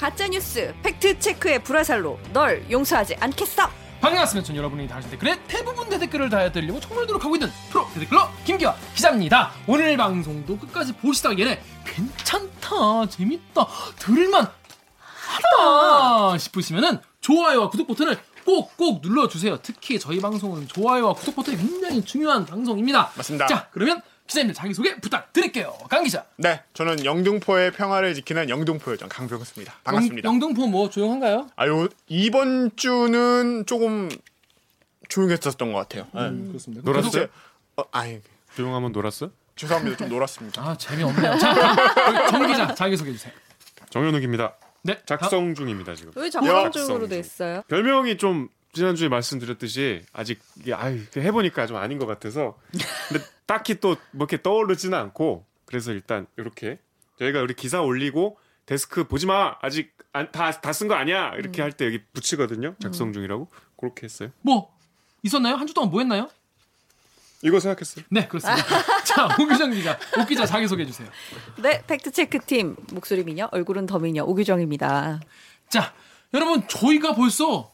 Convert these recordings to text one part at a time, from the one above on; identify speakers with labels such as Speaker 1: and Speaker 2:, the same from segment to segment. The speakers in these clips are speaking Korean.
Speaker 1: 가짜뉴스 팩트 체크의 불화살로 널 용서하지 않겠어.
Speaker 2: 반갑습니다. 전 여러분이 다루신 댓글에 대부분 의 댓글을 다해드리려고 정말 노력하고 있는 프로 댓글러 김기화 기자입니다. 오늘 방송도 끝까지 보시다 얘네 괜찮다 재밌다 들을만 하다 싶으시면은 좋아요와 구독 버튼을 꼭꼭 눌러주세요. 특히 저희 방송은 좋아요와 구독 버튼이 굉장히 중요한 방송입니다.
Speaker 3: 맞습니다.
Speaker 2: 자 그러면 기자님들 자기소개 부탁드릴게요. 강 기자.
Speaker 3: 네, 저는 영등포의 평화를 지키는 영등포 요정 강병수입니다. 반갑습니다.
Speaker 2: 영, 등포뭐 조용한가요?
Speaker 3: 아유 이번 주는 조금 조용했었던 것 같아요. 네.
Speaker 2: 음, 그렇습니다.
Speaker 4: 놀았어요?
Speaker 3: 어, 아이
Speaker 4: 조용하면 놀았어?
Speaker 3: 죄송합니다. 좀 놀았습니다.
Speaker 2: 아 재미없네요. 자, 정 기자 자기소개 해 주세요.
Speaker 4: 정현욱입니다.
Speaker 2: 네,
Speaker 4: 작성 중입니다 지금.
Speaker 1: 왜
Speaker 3: 야.
Speaker 1: 정상적으로 됐어요?
Speaker 4: 별명이 좀 지난주에 말씀드렸듯이 아직 이게 아유 해보니까 좀 아닌 것 같아서 근데 딱히 또 뭐 이렇게 떠오르지는 않고 그래서 일단 이렇게 저희가 우리 기사 올리고 데스크 보지 마 아직 다 다 쓴 거 아니야 이렇게 할때 여기 붙이거든요 작성 중이라고 그렇게 했어요
Speaker 2: 뭐 있었나요? 한 주 동안 뭐 했나요?
Speaker 4: 이거 생각했어요
Speaker 2: 네, 그렇습니다. 자, 오규정 기자, 오 기자 자기 소개해 주세요.
Speaker 1: 네, 팩트 체크 팀 목소리 미녀, 얼굴은 더 미녀 오규정입니다.
Speaker 2: 자, 여러분 저희가 벌써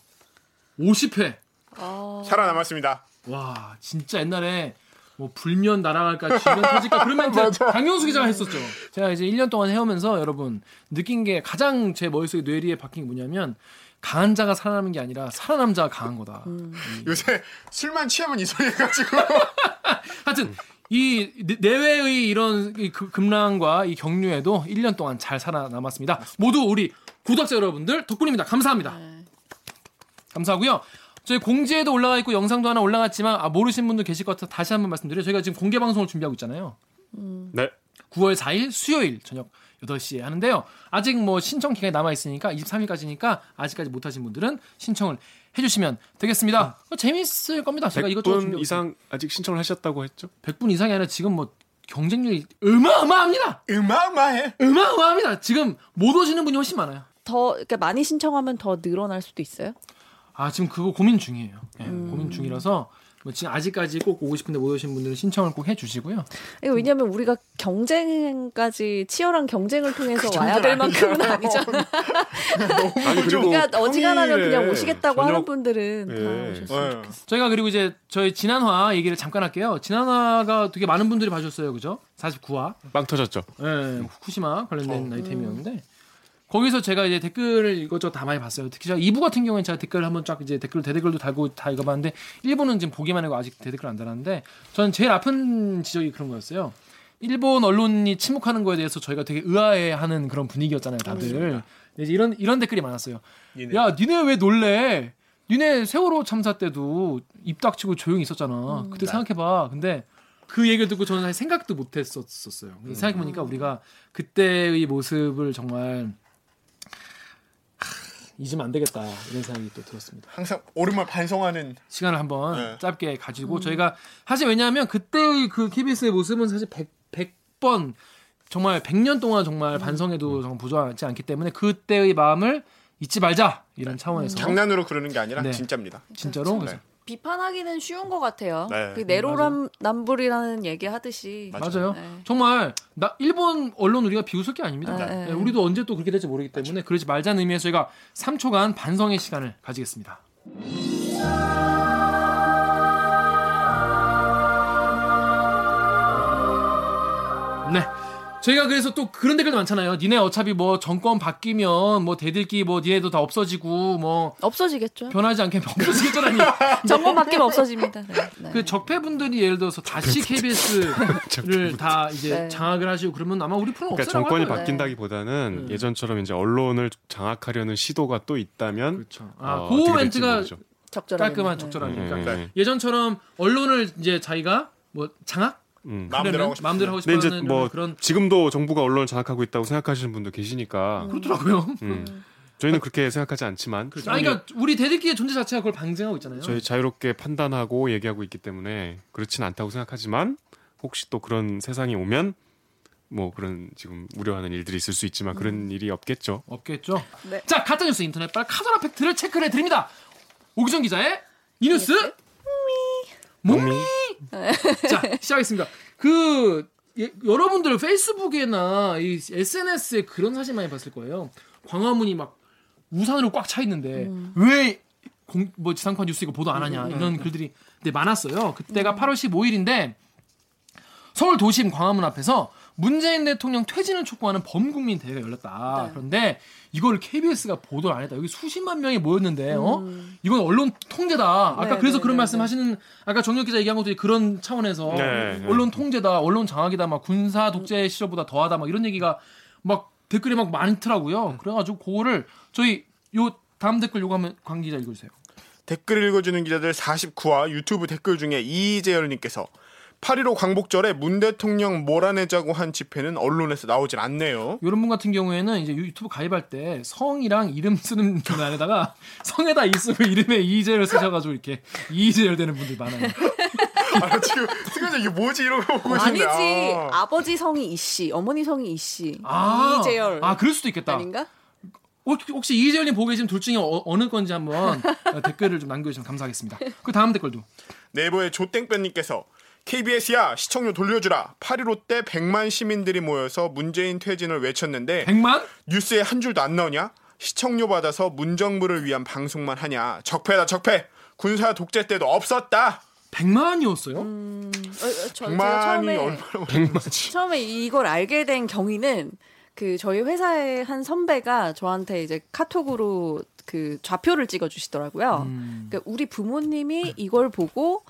Speaker 2: 50회.
Speaker 3: 살아남았습니다.
Speaker 2: 와, 진짜 옛날에 뭐 불면 날아갈까 주면 터질까 그런 멘트 강영수 기자가 했었죠. 제가 이제 1년 동안 해오면서 여러분 느낀 게 가장 제 머릿속에 뇌리에 박힌 게 뭐냐면 강한 자가 살아남는 게 아니라 살아남 자가 강한 거다.
Speaker 3: 요새 술만 취하면 이 소리 해가지고
Speaker 2: 하여튼 이 내- 내외의 이런 이 그- 급락과 이 경류에도 1년 동안 잘 살아남았습니다. 모두 우리 구독자 여러분들 덕분입니다. 감사합니다. 감사하고요. 저희 공지에도 올라가 있고 영상도 하나 올라갔지만 아, 모르시는 분들 계실 것 같아서 다시 한번 말씀드려요. 저희가 지금 공개 방송을 준비하고 있잖아요.
Speaker 4: 네
Speaker 2: 9월 4일 수요일 저녁 8시에 하는데요. 아직 뭐 신청 기간이 남아 있으니까 23일까지니까 아직까지 못 하신 분들은 신청을 해 주시면 되겠습니다. 어, 재밌을 겁니다. 제가 이것저것
Speaker 4: 100분
Speaker 2: 준비하고
Speaker 4: 이상 아직 신청을 하셨다고 했죠
Speaker 2: 100분 이상이 아니라 지금 뭐 경쟁률이 어마어마합니다.
Speaker 3: 음악마해.
Speaker 2: 어마어마합니다. 지금 못 오시는 분이 훨씬 많아요.
Speaker 1: 더 그러니까 많이 신청하면 더 늘어날 수도 있어요.
Speaker 2: 아 지금 그거 고민 중이에요. 예, 고민 중이라서 뭐 지금 아직까지 꼭 오고 싶은데 못 오신 분들은 신청을 꼭 해주시고요.
Speaker 1: 이거 왜냐면 우리가 경쟁까지 치열한 경쟁을 통해서
Speaker 3: 그
Speaker 1: 와야 될 만큼은
Speaker 3: 아니잖아요.
Speaker 1: 아니잖아.
Speaker 4: 아니
Speaker 1: 그러니까 어지간하면 그냥 오시겠다고
Speaker 4: 저녁-
Speaker 1: 하는 분들은
Speaker 4: 예.
Speaker 1: 다 오셨으면
Speaker 3: 네.
Speaker 1: 좋겠어.
Speaker 2: 저희가 그리고 이제 저희 지난화 얘기를 잠깐 할게요. 지난화가 되게 많은 분들이 봐주셨어요, 그죠? 49화.
Speaker 4: 빵 터졌죠
Speaker 2: 예, 후쿠시마 관련된 아이템이었는데 거기서 제가 이제 댓글을 이것저것 다 많이 봤어요. 특히 제가 2부 같은 경우에는 제가 댓글을 한번 쫙 이제 댓글 대댓글도 달고 다 읽어봤는데 1부는 지금 보기만 하고 아직 대댓글 안 달았는데 저는 제일 아픈 지적이 그런 거였어요. 일본 언론이 침묵하는 거에 대해서 저희가 되게 의아해하는 그런 분위기였잖아요, 다들. 이제 이런 이런 댓글이 많았어요.
Speaker 3: 니네.
Speaker 2: 야, 니네 왜 놀래? 니네 세월호 참사 때도 입 닥치고 조용히 있었잖아. 그때 생각해봐. 근데 그 얘기를 듣고 저는 사실 생각도 못 했었어요. 생각해보니까 우리가 그때의 모습을 정말 하, 잊으면 안 되겠다. 이런 생각이 또 들었습니다.
Speaker 3: 항상 오랜만에 반성하는
Speaker 2: 시간을 한번
Speaker 3: 네.
Speaker 2: 짧게 가지고 저희가 사실 왜냐하면 그때의 그 KBS의 모습은 사실 100, 100번 정말 100년 동안 정말 반성해도 정말 부족하지 않기 때문에 그때의 마음을 잊지 말자 이런 차원에서
Speaker 3: 장난으로 그러는 게 아니라
Speaker 2: 네.
Speaker 3: 진짜입니다.
Speaker 2: 진짜로 그래서
Speaker 3: 네.
Speaker 1: 비판하기는 쉬운 것 같아요.
Speaker 3: 네.
Speaker 1: 그 내로남불이라는 얘기 하듯이
Speaker 2: 맞아요.
Speaker 1: 네.
Speaker 2: 정말 나 일본 언론 우리가 비웃을 게 아닙니다.
Speaker 1: 네, 네.
Speaker 2: 네, 우리도 언제 또 그렇게 될지 모르기 때문에 그러지 말자는 의미에서 저희가 3초간 반성의 시간을 가지겠습니다. 저희가 그래서 또 그런 댓글도 많잖아요. 니네 어차피 뭐 정권 바뀌면 뭐 대들기 뭐 니네도 다 없어지고 뭐
Speaker 1: 없어지겠죠.
Speaker 2: 변하지 않게 없어지겠죠라니.
Speaker 1: 정권 바뀌면 없어집니다. 네, 네.
Speaker 2: 그 적폐분들이 예를 들어서 다시 KBS를 다 이제
Speaker 1: 네.
Speaker 2: 장악을 하시고 그러면 아마 우리 프로
Speaker 4: 그러니까
Speaker 2: 없어요.
Speaker 4: 정권이
Speaker 1: 거예요.
Speaker 4: 바뀐다기보다는
Speaker 2: 네.
Speaker 4: 예전처럼 이제 언론을 장악하려는 시도가 또 있다면
Speaker 2: 그렇죠. 아,
Speaker 4: 어,
Speaker 2: 그 멘트가.
Speaker 1: 적절하게.
Speaker 2: 깔끔한
Speaker 1: 네.
Speaker 2: 적절하니까
Speaker 4: 네.
Speaker 3: 네.
Speaker 2: 예전처럼 언론을 이제 자기가 뭐 장악
Speaker 4: 음.
Speaker 3: 마음대로 하고.
Speaker 2: 마음대로 하고
Speaker 4: 근데
Speaker 2: 싶어하는
Speaker 4: 이제 뭐
Speaker 2: 그런
Speaker 4: 지금도 정부가 언론을 장악하고 있다고 생각하시는 분도 계시니까
Speaker 2: 그렇더라고요.
Speaker 4: 음. 저희는 그렇게 생각하지 않지만
Speaker 2: 그렇죠. 아니, 그러니까 우리 대들기의 존재 자체가 그걸 방증하고 있잖아요.
Speaker 4: 저희 자유롭게 판단하고 얘기하고 있기 때문에 그렇진 않다고 생각하지만 혹시 또 그런 세상이 오면 뭐 그런 지금 우려하는 일들이 있을 수 있지만 그런 일이 없겠죠.
Speaker 2: 없겠죠.
Speaker 1: 네.
Speaker 2: 자, 가짜뉴스 인터넷 발 카더라 팩트를 체크를 해드립니다. 오기정 기자의 이 뉴스 목미. 자, 시작하겠습니다. 그 예, 여러분들 페이스북에나 이 SNS에 그런 사진 많이 봤을 거예요. 광화문이 막 우산으로 꽉 차 있는데 왜 공, 뭐 지상파 뉴스 이거 보도 안 하냐 이런 글들이 근데 많았어요. 그때가 8월 15일인데 서울 도심 광화문 앞에서 문재인 대통령 퇴진을 촉구하는 범국민 대회가 열렸다.
Speaker 1: 네.
Speaker 2: 그런데 이걸 KBS가 보도를 안 했다. 여기 수십만 명이 모였는데, 어? 이건 언론 통제다. 아까
Speaker 1: 네,
Speaker 2: 그래서
Speaker 1: 네,
Speaker 2: 그런
Speaker 1: 네,
Speaker 2: 말씀 하시는, 아까 정혁 기자 얘기한 것도 그런 차원에서
Speaker 4: 네, 네.
Speaker 2: 언론 통제다, 언론 장악이다, 막 군사 독재 시절보다 더하다, 막 이런 얘기가 막 댓글에 막 많더라고요. 그래가지고 그거를 저희 요 다음 댓글 요거 하면 관 기자 읽어주세요.
Speaker 3: 댓글 읽어주는 기자들 49화 유튜브 댓글 중에 이재열님께서 8.15 광복절에 문 대통령 몰아내자고 한 집회는 언론에서 나오질 않네요.
Speaker 2: 이런 분 같은 경우에는 이제 유튜브 가입할 때 성이랑 이름 쓰는 분 안에다가 성에다 이 쓰고 이름에 이재열 쓰셔가지고 이렇게 이재열 되는 분들이 많아요.
Speaker 3: 아, 지금 순간 이게 뭐지 이러고 보고
Speaker 1: 아니지.
Speaker 3: 있는데. 아.
Speaker 1: 아버지 성이 이씨, 어머니 성이 이씨.
Speaker 2: 아,
Speaker 1: 이재열.
Speaker 2: 아 그럴 수도 있겠다.
Speaker 1: 아닌가?
Speaker 2: 혹- 혹시 이재열님 보고 계신 둘 중에 어, 느 건지 한번 댓글을 좀 남겨주시면 감사하겠습니다. 그 다음 댓글도
Speaker 3: 네이버의 조땡변님께서 KBS야 시청료 돌려주라 8.15때 100만 시민들이 모여서 문재인 퇴진을 외쳤는데
Speaker 2: 100만?
Speaker 3: 뉴스에 한 줄도 안 나오냐? 시청료 받아서 문정부를 위한 방송만 하냐? 적폐다 적폐 군사 독재 때도 없었다
Speaker 2: 100만이었어요?
Speaker 1: 음, 어, 어, 저, 제가
Speaker 3: 100만이
Speaker 1: 처음에
Speaker 3: 얼마나
Speaker 1: 처음에 이걸 알게 된 경위는 그 저희 회사의 한 선배가 저한테 이제 카톡으로 그 좌표를 찍어 주시더라고요.
Speaker 2: 음.
Speaker 1: 그러니까 우리 부모님이 이걸 보고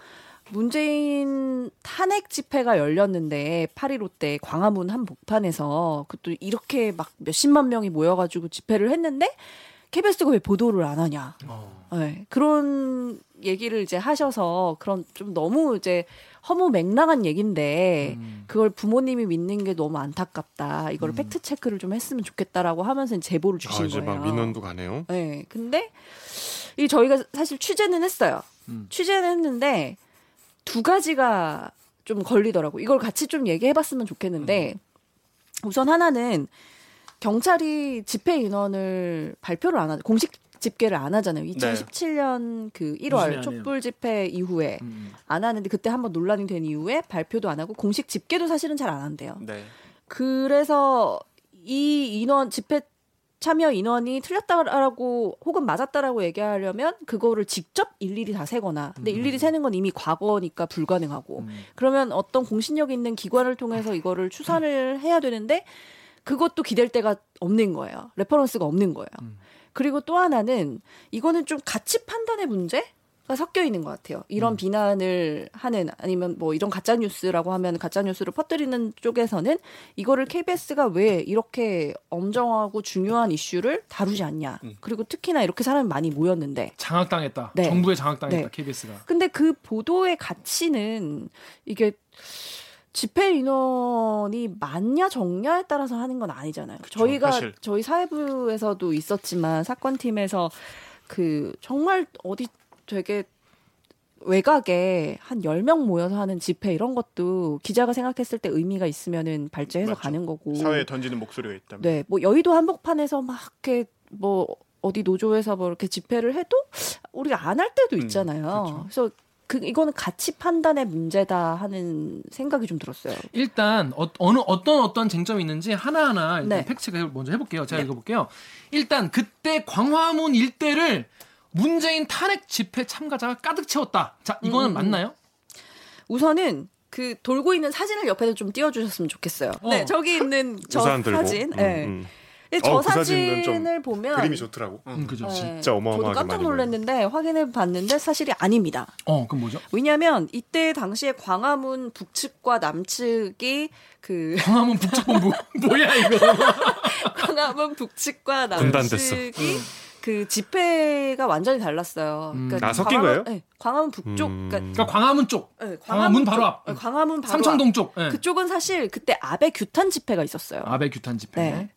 Speaker 1: 문재인 탄핵 집회가 열렸는데 8.15 때 광화문 한복판에서 그것도 이렇게 막 몇십만 명이 모여가지고 집회를 했는데 KBS가 왜 보도를 안 하냐.
Speaker 2: 어.
Speaker 1: 네, 그런 얘기를 이제 하셔서 그런 좀 너무 이제 허무 맹랑한 얘긴데
Speaker 2: 음.
Speaker 1: 그걸 부모님이 믿는 게 너무 안타깝다. 이걸 팩트 체크를 좀 했으면 좋겠다라고 하면서 제보를 주신
Speaker 4: 아, 이제
Speaker 1: 거예요.
Speaker 4: 막 민원도 가네요.
Speaker 1: 네, 근데 이 저희가 사실 취재는 했어요.
Speaker 2: 음.
Speaker 1: 취재는 했는데 두 가지가 좀 걸리더라고. 이걸 같이 좀 얘기해봤으면 좋겠는데
Speaker 2: 음.
Speaker 1: 우선 하나는 경찰이 집회 인원을 발표를 안 하죠. 공식 집계를 안 하잖아요. 2017년 그
Speaker 2: 요즘에
Speaker 1: 1월
Speaker 2: 안 해요.
Speaker 1: 촛불 집회 이후에
Speaker 2: 음.
Speaker 1: 안 하는데 그때 한번 논란이 된 이후에 발표도 안 하고 공식 집계도 사실은 잘 안 한대요.
Speaker 3: 네.
Speaker 1: 그래서 이 인원 집회 참여 인원이 틀렸다라고 혹은 맞았다라고 얘기하려면 그거를 직접 일일이 다 세거나 근데 일일이 세는 건 이미 과거니까 불가능하고
Speaker 2: 음.
Speaker 1: 그러면 어떤 공신력 있는 기관을 통해서 이거를 추산을 해야 되는데 그것도 기댈 데가 없는 거예요. reference가 없는 거예요.
Speaker 2: 음.
Speaker 1: 그리고 또 하나는 이거는 좀 가치 판단의 문제가 섞여 있는 것 같아요. 이런
Speaker 2: 음.
Speaker 1: 비난을 하는 아니면 뭐 이런 가짜 뉴스라고 하면 가짜 뉴스를 퍼뜨리는 쪽에서는 이거를 KBS가 왜 이렇게 엄정하고 중요한 이슈를 다루지 않냐.
Speaker 2: 음.
Speaker 1: 그리고 특히나 이렇게 사람이 많이 모였는데
Speaker 2: 장악당했다.
Speaker 1: 네.
Speaker 2: 정부에 장악당했다.
Speaker 1: 네.
Speaker 2: KBS가.
Speaker 1: 근데 그 보도의 가치는 이게 집회 인원이 많냐 적냐에 따라서 하는 건 아니잖아요. 저희가
Speaker 3: 사실.
Speaker 1: 저희 사회부에서도 있었지만 사건팀에서 그 정말 어디 되게 외곽에 한 10명 모여서 하는 집회 이런 것도 기자가 생각했을 때 의미가 있으면은 발제해서
Speaker 3: 맞죠.
Speaker 1: 가는 거고.
Speaker 3: 사회에 던지는 목소리가 있다면
Speaker 1: 네, 뭐 여의도 한복판에서 막 이렇게 뭐 어디 노조에서 뭐 이렇게 집회를 해도 우리가 안 할 때도
Speaker 3: 음,
Speaker 1: 있잖아요. 그래서 그 이거는 가치 판단의 문제다 하는 생각이 좀 들었어요.
Speaker 2: 일단 어, 느 어떤 어떤 쟁점이 있는지 하나하나 일단
Speaker 1: 네.
Speaker 2: 팩트체크 먼저 해볼게요. 제가 읽어볼게요. 일단 그때 광화문 일대를 문재인 탄핵 집회 참가자가 가득 채웠다. 자, 이거는
Speaker 1: 음, 음,
Speaker 2: 맞나요?
Speaker 1: 우선은 그 돌고 있는 사진을 옆에서 좀 띄워주셨으면 좋겠어요.
Speaker 2: 어.
Speaker 1: 네, 저기 있는 저
Speaker 4: 우산 들고.
Speaker 1: 사진.
Speaker 4: 음,
Speaker 1: 네.
Speaker 4: 음.
Speaker 1: 근데
Speaker 4: 어, 저그
Speaker 1: 사진을 보면
Speaker 4: 그림이 좋더라고.
Speaker 2: 음, 그죠.
Speaker 1: 네,
Speaker 4: 진짜 어마어마하게
Speaker 1: 저도 깜짝 놀랐는데 확인해 봤는데 사실이 아닙니다.
Speaker 2: 어, 그럼 뭐죠?
Speaker 1: 왜냐하면 이때 당시에 광화문 북측과 남측이 그
Speaker 2: 광화문 북측본부 뭐야 이거?
Speaker 1: 광화문 북측과. 남측이 그 집회가 완전히 달랐어요.
Speaker 2: 음.
Speaker 4: 아, 섞인
Speaker 1: 광화문-
Speaker 4: 거예요?
Speaker 1: 네, 광화문 북쪽,
Speaker 4: 음.
Speaker 1: 그러니까
Speaker 2: 그러니까 광화문 쪽,
Speaker 1: 네,
Speaker 2: 광화문 바로
Speaker 1: 쪽,
Speaker 2: 앞.
Speaker 1: 네, 광화문 바로
Speaker 2: 삼청동 쪽,
Speaker 1: 앞.
Speaker 2: 예.
Speaker 1: 그쪽은 사실 그때 아베 규탄 집회가 있었어요.
Speaker 2: 아베 규탄 집회.
Speaker 1: 네.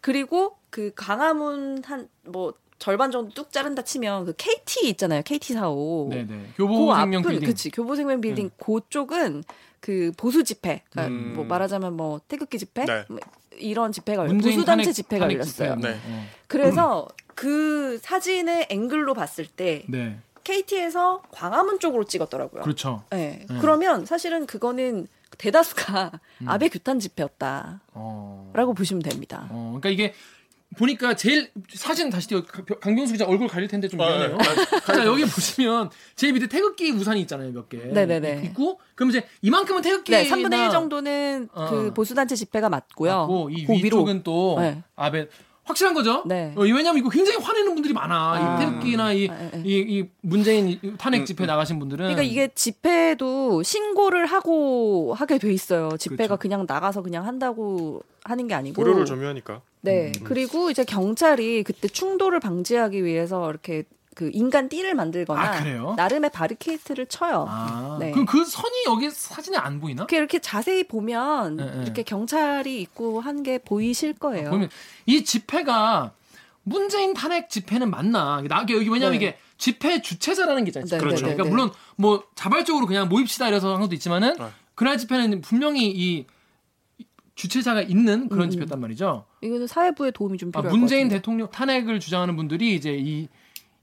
Speaker 1: 그리고 그 강화문 한 뭐 절반 정도 뚝 자른다 치면 그 KT 있잖아요. KT 45.
Speaker 2: 네네.
Speaker 1: 그
Speaker 2: 교보생명
Speaker 1: 앞은
Speaker 2: 빌딩.
Speaker 1: 그치 교보생명 빌딩 그쪽은 그 보수 집회 그러니까
Speaker 3: 음.
Speaker 1: 뭐 말하자면 뭐 태극기 집회
Speaker 3: 네.
Speaker 1: 뭐 이런 집회가 보수 단체 집회가 열렸어요.
Speaker 3: 네.
Speaker 2: 어.
Speaker 1: 그래서 그 사진의 앵글로 봤을 때
Speaker 2: 네.
Speaker 1: KT에서 광화문 쪽으로 찍었더라고요.
Speaker 2: 그렇죠.
Speaker 1: 네.
Speaker 2: 음.
Speaker 1: 그러면 사실은 그거는 대다수가 아베 규탄 집회였다라고
Speaker 2: 어.
Speaker 1: 보시면 됩니다.
Speaker 2: 어, 그러니까 이게 보니까 제일 사진 다시 띄워 강- 강병수 기자 얼굴 가릴 텐데 좀
Speaker 3: 아,
Speaker 2: 미안해요. 자 여기 보시면 제일 밑에 태극기 우산이 있잖아요 몇 개.
Speaker 1: 네네네.
Speaker 2: 있고 그럼 이제 이만큼은 태극기나
Speaker 1: 네, 3분의 1 정도는
Speaker 2: 어.
Speaker 1: 그 보수단체 집회가 맞고요.
Speaker 2: 맞고 이
Speaker 1: 그.
Speaker 2: 위쪽은 또
Speaker 1: 네.
Speaker 2: 아베 확실한 거죠?
Speaker 1: 네.
Speaker 2: 어, 왜냐면 이거 굉장히 화내는 분들이 많아.
Speaker 1: 아.
Speaker 2: 이 태극기나 이,
Speaker 1: 아, 아, 아.
Speaker 2: 이, 이 문재인 이 탄핵 집회 나가신 분들은
Speaker 1: 그러니까 이게 집회도 신고를 하고 하게 돼 있어요. 집회가
Speaker 2: 그렇죠.
Speaker 1: 그냥 나가서 그냥 한다고 하는 게 아니고.
Speaker 4: 무료를 점유하니까.
Speaker 1: 네. 그리고 이제 경찰이 그때 충돌을 방지하기 위해서 이렇게 그 인간 띠를 만들거나
Speaker 2: 아, 그래요?
Speaker 1: 나름의 바리케이트를 쳐요.
Speaker 2: 아,
Speaker 1: 네.
Speaker 2: 그럼 그 선이 여기 사진에 안 보이나?
Speaker 1: 이렇게 이렇게 자세히 보면
Speaker 2: 네, 네.
Speaker 1: 이렇게 경찰이 있고 한 게 보이실 거예요.
Speaker 2: 그러면 이 집회가 문재인 탄핵 집회는 맞나? 나 여기 왜냐면
Speaker 1: 네.
Speaker 2: 이게 집회 주최자라는 게 있잖아요.
Speaker 1: 네,
Speaker 3: 그렇죠.
Speaker 2: 그러니까. 물론 뭐 자발적으로 그냥 모입시다 이래서 한 것도 있지만은
Speaker 3: 네.
Speaker 2: 그날 집회는 분명히 이 주최자가 있는 그런
Speaker 1: 음.
Speaker 2: 집회였단 말이죠.
Speaker 1: 이거는 사회부의 도움이 좀
Speaker 2: 아,
Speaker 1: 필요할
Speaker 2: 문재인
Speaker 1: 것 같은데.
Speaker 2: 대통령 탄핵을 주장하는 분들이 이제 이,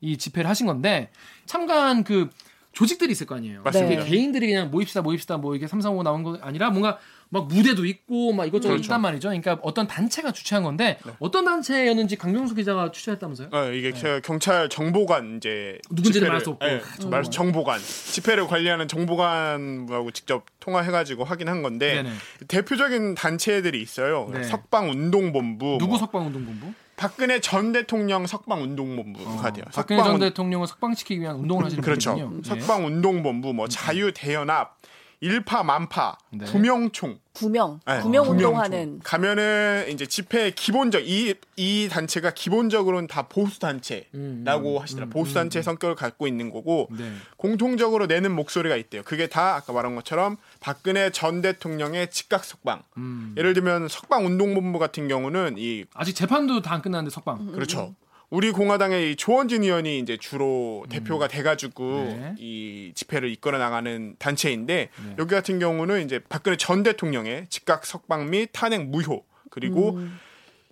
Speaker 2: 이 집회를 하신 건데 참가한 그 조직들이 있을 거 아니에요.
Speaker 3: 맞습니다.
Speaker 2: 개인들이 그냥 모입시다 모입시다 뭐 이게 삼삼오오 나온 거 아니라 뭔가 막 무대도 있고 막 이것저것
Speaker 3: 그렇죠.
Speaker 2: 있단 말이죠. 그러니까 어떤 단체가 주최한 건데
Speaker 3: 네.
Speaker 2: 어떤 단체였는지 강병수 기자가 취재했다면서요?
Speaker 3: 어, 이게 제가 경찰 정보관 이제
Speaker 2: 누군지는 말할 수 없고.
Speaker 3: 예,
Speaker 2: 정보관.
Speaker 3: 말해서 정보관 집회를 관리하는 정보관하고 직접 통화해가지고 확인한 건데
Speaker 2: 네네.
Speaker 3: 대표적인 단체들이 있어요.
Speaker 2: 네.
Speaker 3: 석방운동본부,
Speaker 2: 누구
Speaker 3: 뭐
Speaker 2: 석방운동본부?
Speaker 3: 박근혜 전 대통령 석방운동본부가 돼요.
Speaker 2: 어, 박근혜 전
Speaker 3: 석방운-
Speaker 2: 대통령을 석방시키기 위한 운동을 하시는
Speaker 3: 그렇죠.
Speaker 2: 분이군요. 네.
Speaker 3: 석방운동본부, 뭐 자유대연합, 일파 만파,
Speaker 2: 네.
Speaker 3: 구명총,
Speaker 1: 구명,
Speaker 3: 네,
Speaker 1: 구명. 운동하는
Speaker 3: 가면은 이제 집회 기본적 이 이 단체가 기본적으로는 다 보수 단체라고
Speaker 2: 음,
Speaker 3: 하시더라. 보수 단체 의 성격을 갖고 있는 거고
Speaker 2: 네.
Speaker 3: 공통적으로 내는 목소리가 있대요. 그게 다 아까 말한 것처럼 박근혜 전 대통령의 즉각 석방.
Speaker 2: 음.
Speaker 3: 예를 들면 석방 운동본부 같은 경우는 이
Speaker 2: 아직 재판도 다 안 끝났는데 석방.
Speaker 1: 음.
Speaker 3: 그렇죠. 우리 공화당의 이 조원진 의원이 이제 주로 대표가 돼가지고
Speaker 2: 음. 네.
Speaker 3: 이 집회를 이끌어 나가는 단체인데
Speaker 2: 네.
Speaker 3: 여기 같은 경우는 이제 박근혜 전 대통령의 즉각 석방 및 탄핵 무효 그리고
Speaker 1: 음.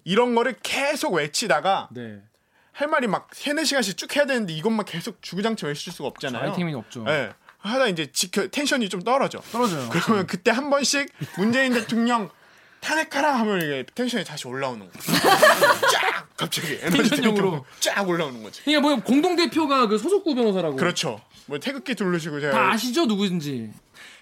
Speaker 3: 이런 거를 계속 외치다가
Speaker 2: 네.
Speaker 3: 할 말이 막 세네 시간씩 쭉 해야 되는데 이것만 계속 주구장창 외칠 수가 없잖아요.
Speaker 2: 아이템이 없죠.
Speaker 3: 예. 하다 이제 지켜 텐션이 좀 떨어져.
Speaker 2: 떨어져요.
Speaker 3: 그러면 그때 한 번씩 문재인 대통령 탄핵하라 하면 이게 텐션이 다시 올라오는 거야. 쫙 갑자기 에너지
Speaker 2: 텐션용으로.
Speaker 3: 텐션이 쫙 올라오는 거지.
Speaker 2: 이게 뭐 공동 대표가 그 소속구 변호사라고.
Speaker 3: 그렇죠. 뭐 태극기 두르시고
Speaker 2: 다
Speaker 3: 제가
Speaker 2: 아시죠 누구인지.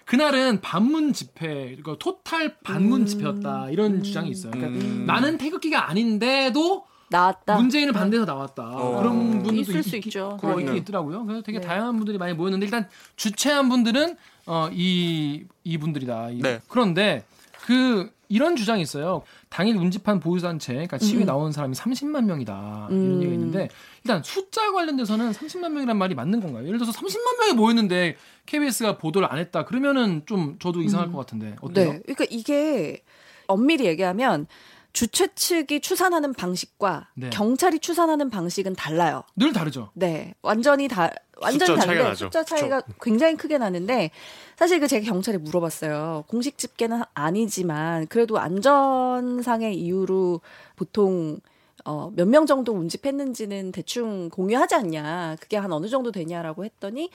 Speaker 2: 그날은 반문 집회, 그러니까 토탈 반문
Speaker 1: 음.
Speaker 2: 집회였다 이런 주장이 있어요. 그러니까
Speaker 3: 음.
Speaker 2: 나는 태극기가 아닌데도
Speaker 1: 나왔다.
Speaker 2: 문재인을 반대해서 나왔다.
Speaker 3: 어.
Speaker 2: 그런 분들도
Speaker 1: 있을
Speaker 2: 있-
Speaker 1: 수 있죠.
Speaker 2: 어,
Speaker 1: 네.
Speaker 2: 있긴 있더라고요. 그래서 되게
Speaker 1: 네.
Speaker 2: 다양한 분들이 많이 모였는데 일단 주최한 분들은 어, 이 이분들이다. 이-
Speaker 3: 네.
Speaker 2: 그런데 그 이런 주장이 있어요. 당일 운집한 보유단체, 그러니까 시위 에
Speaker 1: 음.
Speaker 2: 나온 사람이 30만 명이다 이런
Speaker 1: 음.
Speaker 2: 얘기가 있는데 일단 숫자 관련돼서는 30만 명이란 말이 맞는 건가요? 예를 들어서 30만 명이 모였는데 KBS가 보도를 안 했다 그러면은 좀 저도 이상할
Speaker 1: 음.
Speaker 2: 것 같은데 어때요?
Speaker 1: 네. 그러니까 이게 엄밀히 얘기하면 주최 측이 추산하는 방식과
Speaker 2: 네.
Speaker 1: 경찰이 추산하는 방식은 달라요.
Speaker 2: 늘 다르죠.
Speaker 1: 네, 완전히 다 완전
Speaker 4: 숫자 차이가
Speaker 1: 다른데
Speaker 4: 나죠.
Speaker 1: 숫자 차이가 굉장히 크게 나는데 사실 그 제가 경찰에 물어봤어요. 공식 집계는 아니지만 그래도 안전상의 이유로 보통 어, 몇 명 정도 운집했는지는 대충 공유하지 않냐. 그게 한 어느 정도 되냐라고 했더니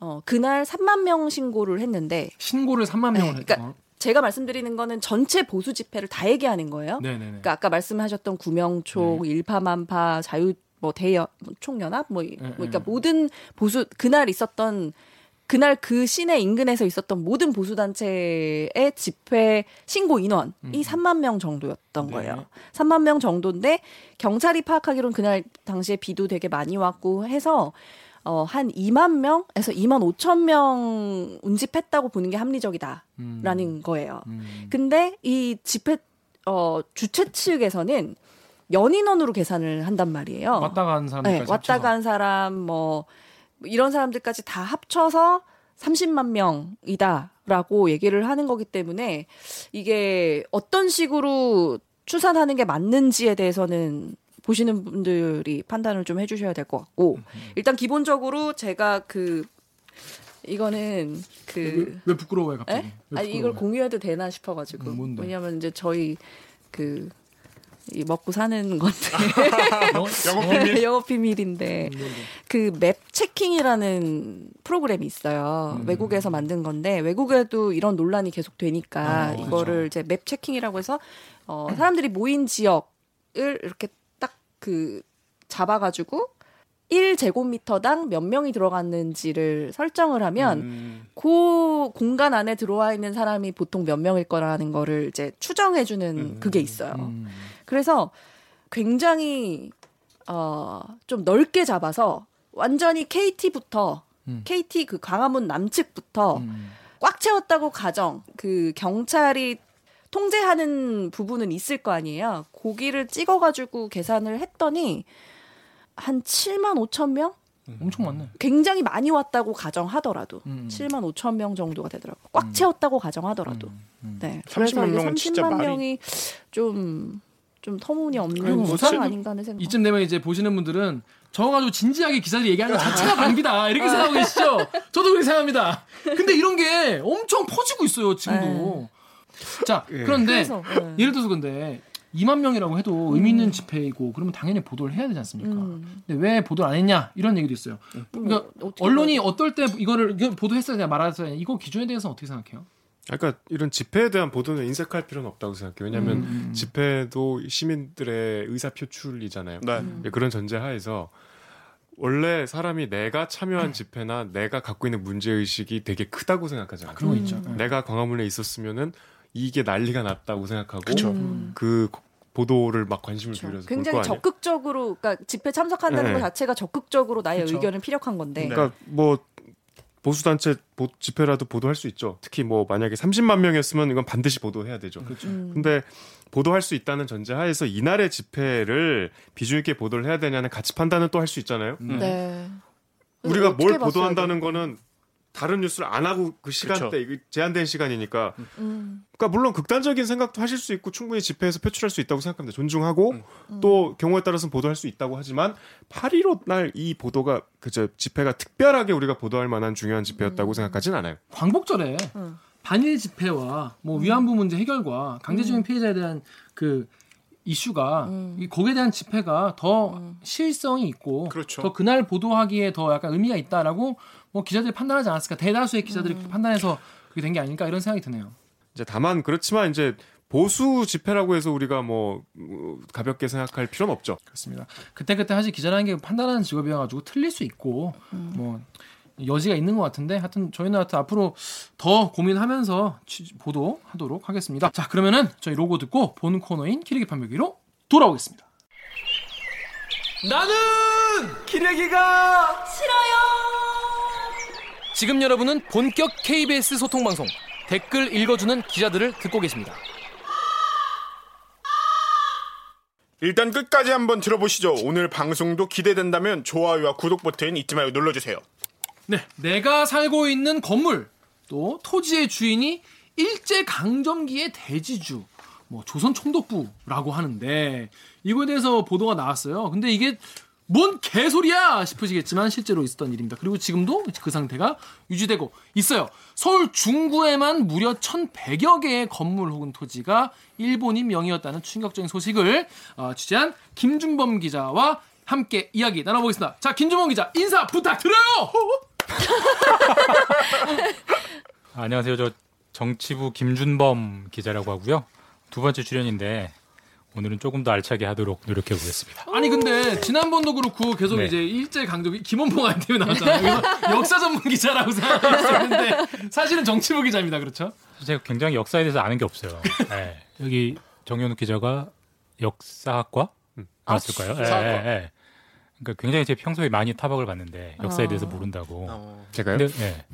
Speaker 1: 어, 그날 3만 명 신고를 했는데
Speaker 2: 신고를 3만
Speaker 1: 네,
Speaker 2: 명을 했죠.
Speaker 1: 그러니까 제가 말씀드리는 거는 전체 보수 집회를 다 얘기하는 거예요.
Speaker 2: 네네네.
Speaker 1: 그러니까 아까 말씀하셨던 구명총, 일파만파, 자유 뭐 대연 뭐 총연합 뭐, 이- 뭐 그러니까
Speaker 2: 네.
Speaker 1: 모든 보수 그날 있었던 그날 그 시내 인근에서 있었던 모든 보수 단체의 집회 신고 인원이 3만 명 정도였던
Speaker 2: 음. 네.
Speaker 1: 거예요. 3만 명 정도인데 경찰이 파악하기로는 그날 당시에 비도 되게 많이 왔고 해서 어, 한 2만 명에서 2만 5천 명 운집했다고 보는 게 합리적이다라는
Speaker 2: 음.
Speaker 1: 거예요.
Speaker 2: 음.
Speaker 1: 근데 이 집회 어 주최 측에서는 연인원으로 계산을 한단 말이에요.
Speaker 2: 왔다 간 사람들까지
Speaker 1: 네, 왔다. 간 사람 뭐 이런 사람들까지 다 합쳐서 30만 명이다라고 얘기를 하는 거기 때문에 이게 어떤 식으로 추산하는 게 맞는지에 대해서는 보시는 분들이 판단을 좀 해주셔야 될 것 같고 일단 기본적으로 제가 그 이거는 그
Speaker 2: 왜, 왜 부끄러워해 갑자기?
Speaker 1: 에?
Speaker 2: 왜
Speaker 1: 아니 이걸? 공유해도 되나 싶어가지고
Speaker 2: 음?
Speaker 1: 왜냐면 이제 저희 그이 먹고 사는 건데
Speaker 2: 영-
Speaker 3: 영업 비밀.
Speaker 1: 영업 비밀인데 그 맵 체킹이라는 프로그램이 있어요.
Speaker 2: 음.
Speaker 1: 외국에서 만든 건데 외국에도 이런 논란이 계속 되니까
Speaker 2: 아,
Speaker 1: 이거를
Speaker 2: 그렇죠.
Speaker 1: 이제 맵 체킹이라고 해서 어 사람들이 모인 지역 을 이렇게 딱 그 잡아가지고 1제곱미터당 몇 명이 들어갔는지를 설정을 하면
Speaker 3: 음,
Speaker 1: 그 공간 안에 들어와 있는 사람이 보통 몇 명일 거라는 거를 이제 추정해 주는
Speaker 3: 음.
Speaker 1: 그게 있어요.
Speaker 2: 음.
Speaker 1: 그래서 굉장히 어, 좀 넓게 잡아서 완전히 KT부터
Speaker 2: 음.
Speaker 1: KT 그 광화문 남측부터
Speaker 2: 음.
Speaker 1: 꽉 채웠다고 가정 그 경찰이 통제하는 부분은 있을 거 아니에요. 고기를 찍어가지고 계산을 했더니 한 7만 5천 명?
Speaker 2: 엄청 많네.
Speaker 1: 굉장히 많이 왔다고 가정하더라도
Speaker 2: 음.
Speaker 1: 7만 5천 명 정도가 되더라고요. 꽉 채웠다고 가정하더라도.
Speaker 2: 음.
Speaker 1: 네.
Speaker 3: 30만
Speaker 1: 그래서 이게
Speaker 3: 명은 진짜
Speaker 1: 30만
Speaker 3: 말이-
Speaker 1: 명이 좀, 좀 터무니없는
Speaker 2: 그리고 뭐
Speaker 1: 아닌가 하는 생각.
Speaker 2: 이쯤 되면 이제 보시는 분들은 저가지고 진지하게 기사들 얘기하는 것 자체가 방비다 이렇게 생각하고 계시죠? 저도 그렇게 생각합니다. 근데 이런 게 엄청 퍼지고 있어요 지금도. 자
Speaker 4: 예.
Speaker 2: 그런데
Speaker 1: 그래서, 네.
Speaker 2: 예를 들어서 근데 2만 명이라고 해도 의미 있는 집회이고 그러면 당연히 보도를 해야 되지 않습니까?
Speaker 1: 음.
Speaker 2: 근데 왜 보도를 안 했냐 이런 얘기도 있어요. 그러니까
Speaker 1: 뭐
Speaker 2: 언론이 어떨 때 이거를 이거 보도했어야 되냐 말았어야 되냐 이거 기준에 대해서는 어떻게 생각해요?
Speaker 4: 그러니까 이런 집회에 대한 보도는 인색할 필요는 없다고 생각해요. 왜냐하면
Speaker 2: 음.
Speaker 4: 집회도 시민들의 의사 표출이잖아요.
Speaker 3: 네.
Speaker 1: 음.
Speaker 4: 예, 그런 전제 하에서 원래 사람이 내가 참여한 집회나 내가 갖고 있는 문제 의식이 되게 크다고 생각하잖아요.
Speaker 2: 그런 거
Speaker 1: 음.
Speaker 2: 있죠. 네.
Speaker 4: 내가 광화문에 있었으면은 이게 난리가 났다고 생각하고
Speaker 3: 그쵸.
Speaker 1: 음.
Speaker 4: 그 보도를 막 관심을
Speaker 1: 그렇죠.
Speaker 4: 볼
Speaker 1: 굉장히. 적극적으로, 그러니까 집회 참석한다는
Speaker 4: 네.
Speaker 1: 것 자체가 적극적으로 나의
Speaker 2: 그쵸.
Speaker 1: 의견을 피력한 건데.
Speaker 3: 네.
Speaker 4: 그러니까 뭐 보수 단체 집회라도 보도할 수 있죠. 특히 뭐 만약에 30만 명이었으면 이건 반드시 보도해야 되죠.
Speaker 2: 그렇죠.
Speaker 1: 음.
Speaker 4: 근데 보도할 수 있다는 전제 하에서 이날의 집회를 비중 있게 보도를 해야 되냐는 가치 판단은 또 할 수 있잖아요.
Speaker 2: 음.
Speaker 1: 네.
Speaker 4: 우리가 뭘 보도한다는
Speaker 1: 돼?
Speaker 4: 거는 다른 뉴스를 안 하고 그 시간대 이거 제한된 시간이니까
Speaker 1: 음.
Speaker 4: 그러니까 물론 극단적인 생각도 하실 수 있고 충분히 집회에서 표출할 수 있다고 생각합니다. 존중하고
Speaker 3: 음.
Speaker 4: 또 경우에 따라서는 보도할 수 있다고 하지만 8.15 날 이 보도가 그저 집회가 특별하게 우리가 보도할 만한 중요한 집회였다고
Speaker 1: 음.
Speaker 4: 생각하진 않아요.
Speaker 2: 광복절에
Speaker 1: 음.
Speaker 2: 반일 집회와 뭐 위안부 문제 해결과 강제징용 피해자에 대한 그 이슈가
Speaker 1: 음.
Speaker 2: 이 거기에 대한 집회가 더 실성이 있고
Speaker 3: 그렇죠.
Speaker 2: 더 그날 보도하기에 더 약간 의미가 있다라고 뭐 기자들이 판단하지 않았을까 대다수의 기자들이 그렇게 판단해서 그게 된 게 아닐까 이런 생각이 드네요.
Speaker 4: 이제 다만 그렇지만 이제 보수 집회라고 해서 우리가 뭐 어, 가볍게 생각할 필요는 없죠.
Speaker 2: 그렇습니다. 그때 그때 사실 기자라는 게 판단하는 직업이어가지고 틀릴 수 있고 뭐 여지가 있는 것 같은데 하여튼 저희는 하여튼 앞으로 더 고민하면서 취- 보도하도록 하겠습니다. 자 그러면은 저희 로고 듣고 본 코너인 기레기 판별기로 돌아오겠습니다. 나는 기레기가 싫어요. 지금 여러분은 본격 KBS 소통 방송 댓글 읽어주는 기자들을 듣고 계십니다.
Speaker 3: 일단 끝까지 한번 들어보시죠. 오늘 방송도 기대된다면 좋아요와 구독 버튼 잊지 말고 눌러주세요.
Speaker 2: 네, 내가 살고 있는 건물 또 토지의 주인이 일제 강점기의 대지주 뭐 조선 총독부라고 하는데 이거에 대해서 보도가 나왔어요. 근데 이게 뭔 개소리야 싶으시겠지만 실제로 있었던 일입니다. 그리고 지금도 그 상태가 유지되고 있어요. 서울 중구에만 무려 1,100여 개의 건물 혹은 토지가 일본인 명의였다는 충격적인 소식을 어, 취재한 김준범 기자와 함께 이야기 나눠보겠습니다. 자, 김준범 기자 인사 부탁드려요.
Speaker 5: 안녕하세요. 저 정치부 김준범 기자라고 하고요. 두 번째 출연인데 오늘은 조금 더 알차게 하도록 노력해 보겠습니다.
Speaker 2: 아니 근데 지난번도 그렇고 계속
Speaker 5: 네.
Speaker 2: 이제 일제 강점기 김원봉 아이템이 나왔잖아요. 역사 전문 기자라고 생각했었는데 사실은 정치부 기자입니다. 그렇죠?
Speaker 5: 제가 굉장히 역사에 대해서 아는 게 없어요. 네. 여기 정현욱 기자가 역사학과 맞을까요? 예,
Speaker 3: 수사학과.
Speaker 5: 예, 예. 그러니까 굉장히 제 평소에 많이 타박을 받는데 역사에 대해서 모른다고.
Speaker 4: 제가요?
Speaker 5: 근데 예.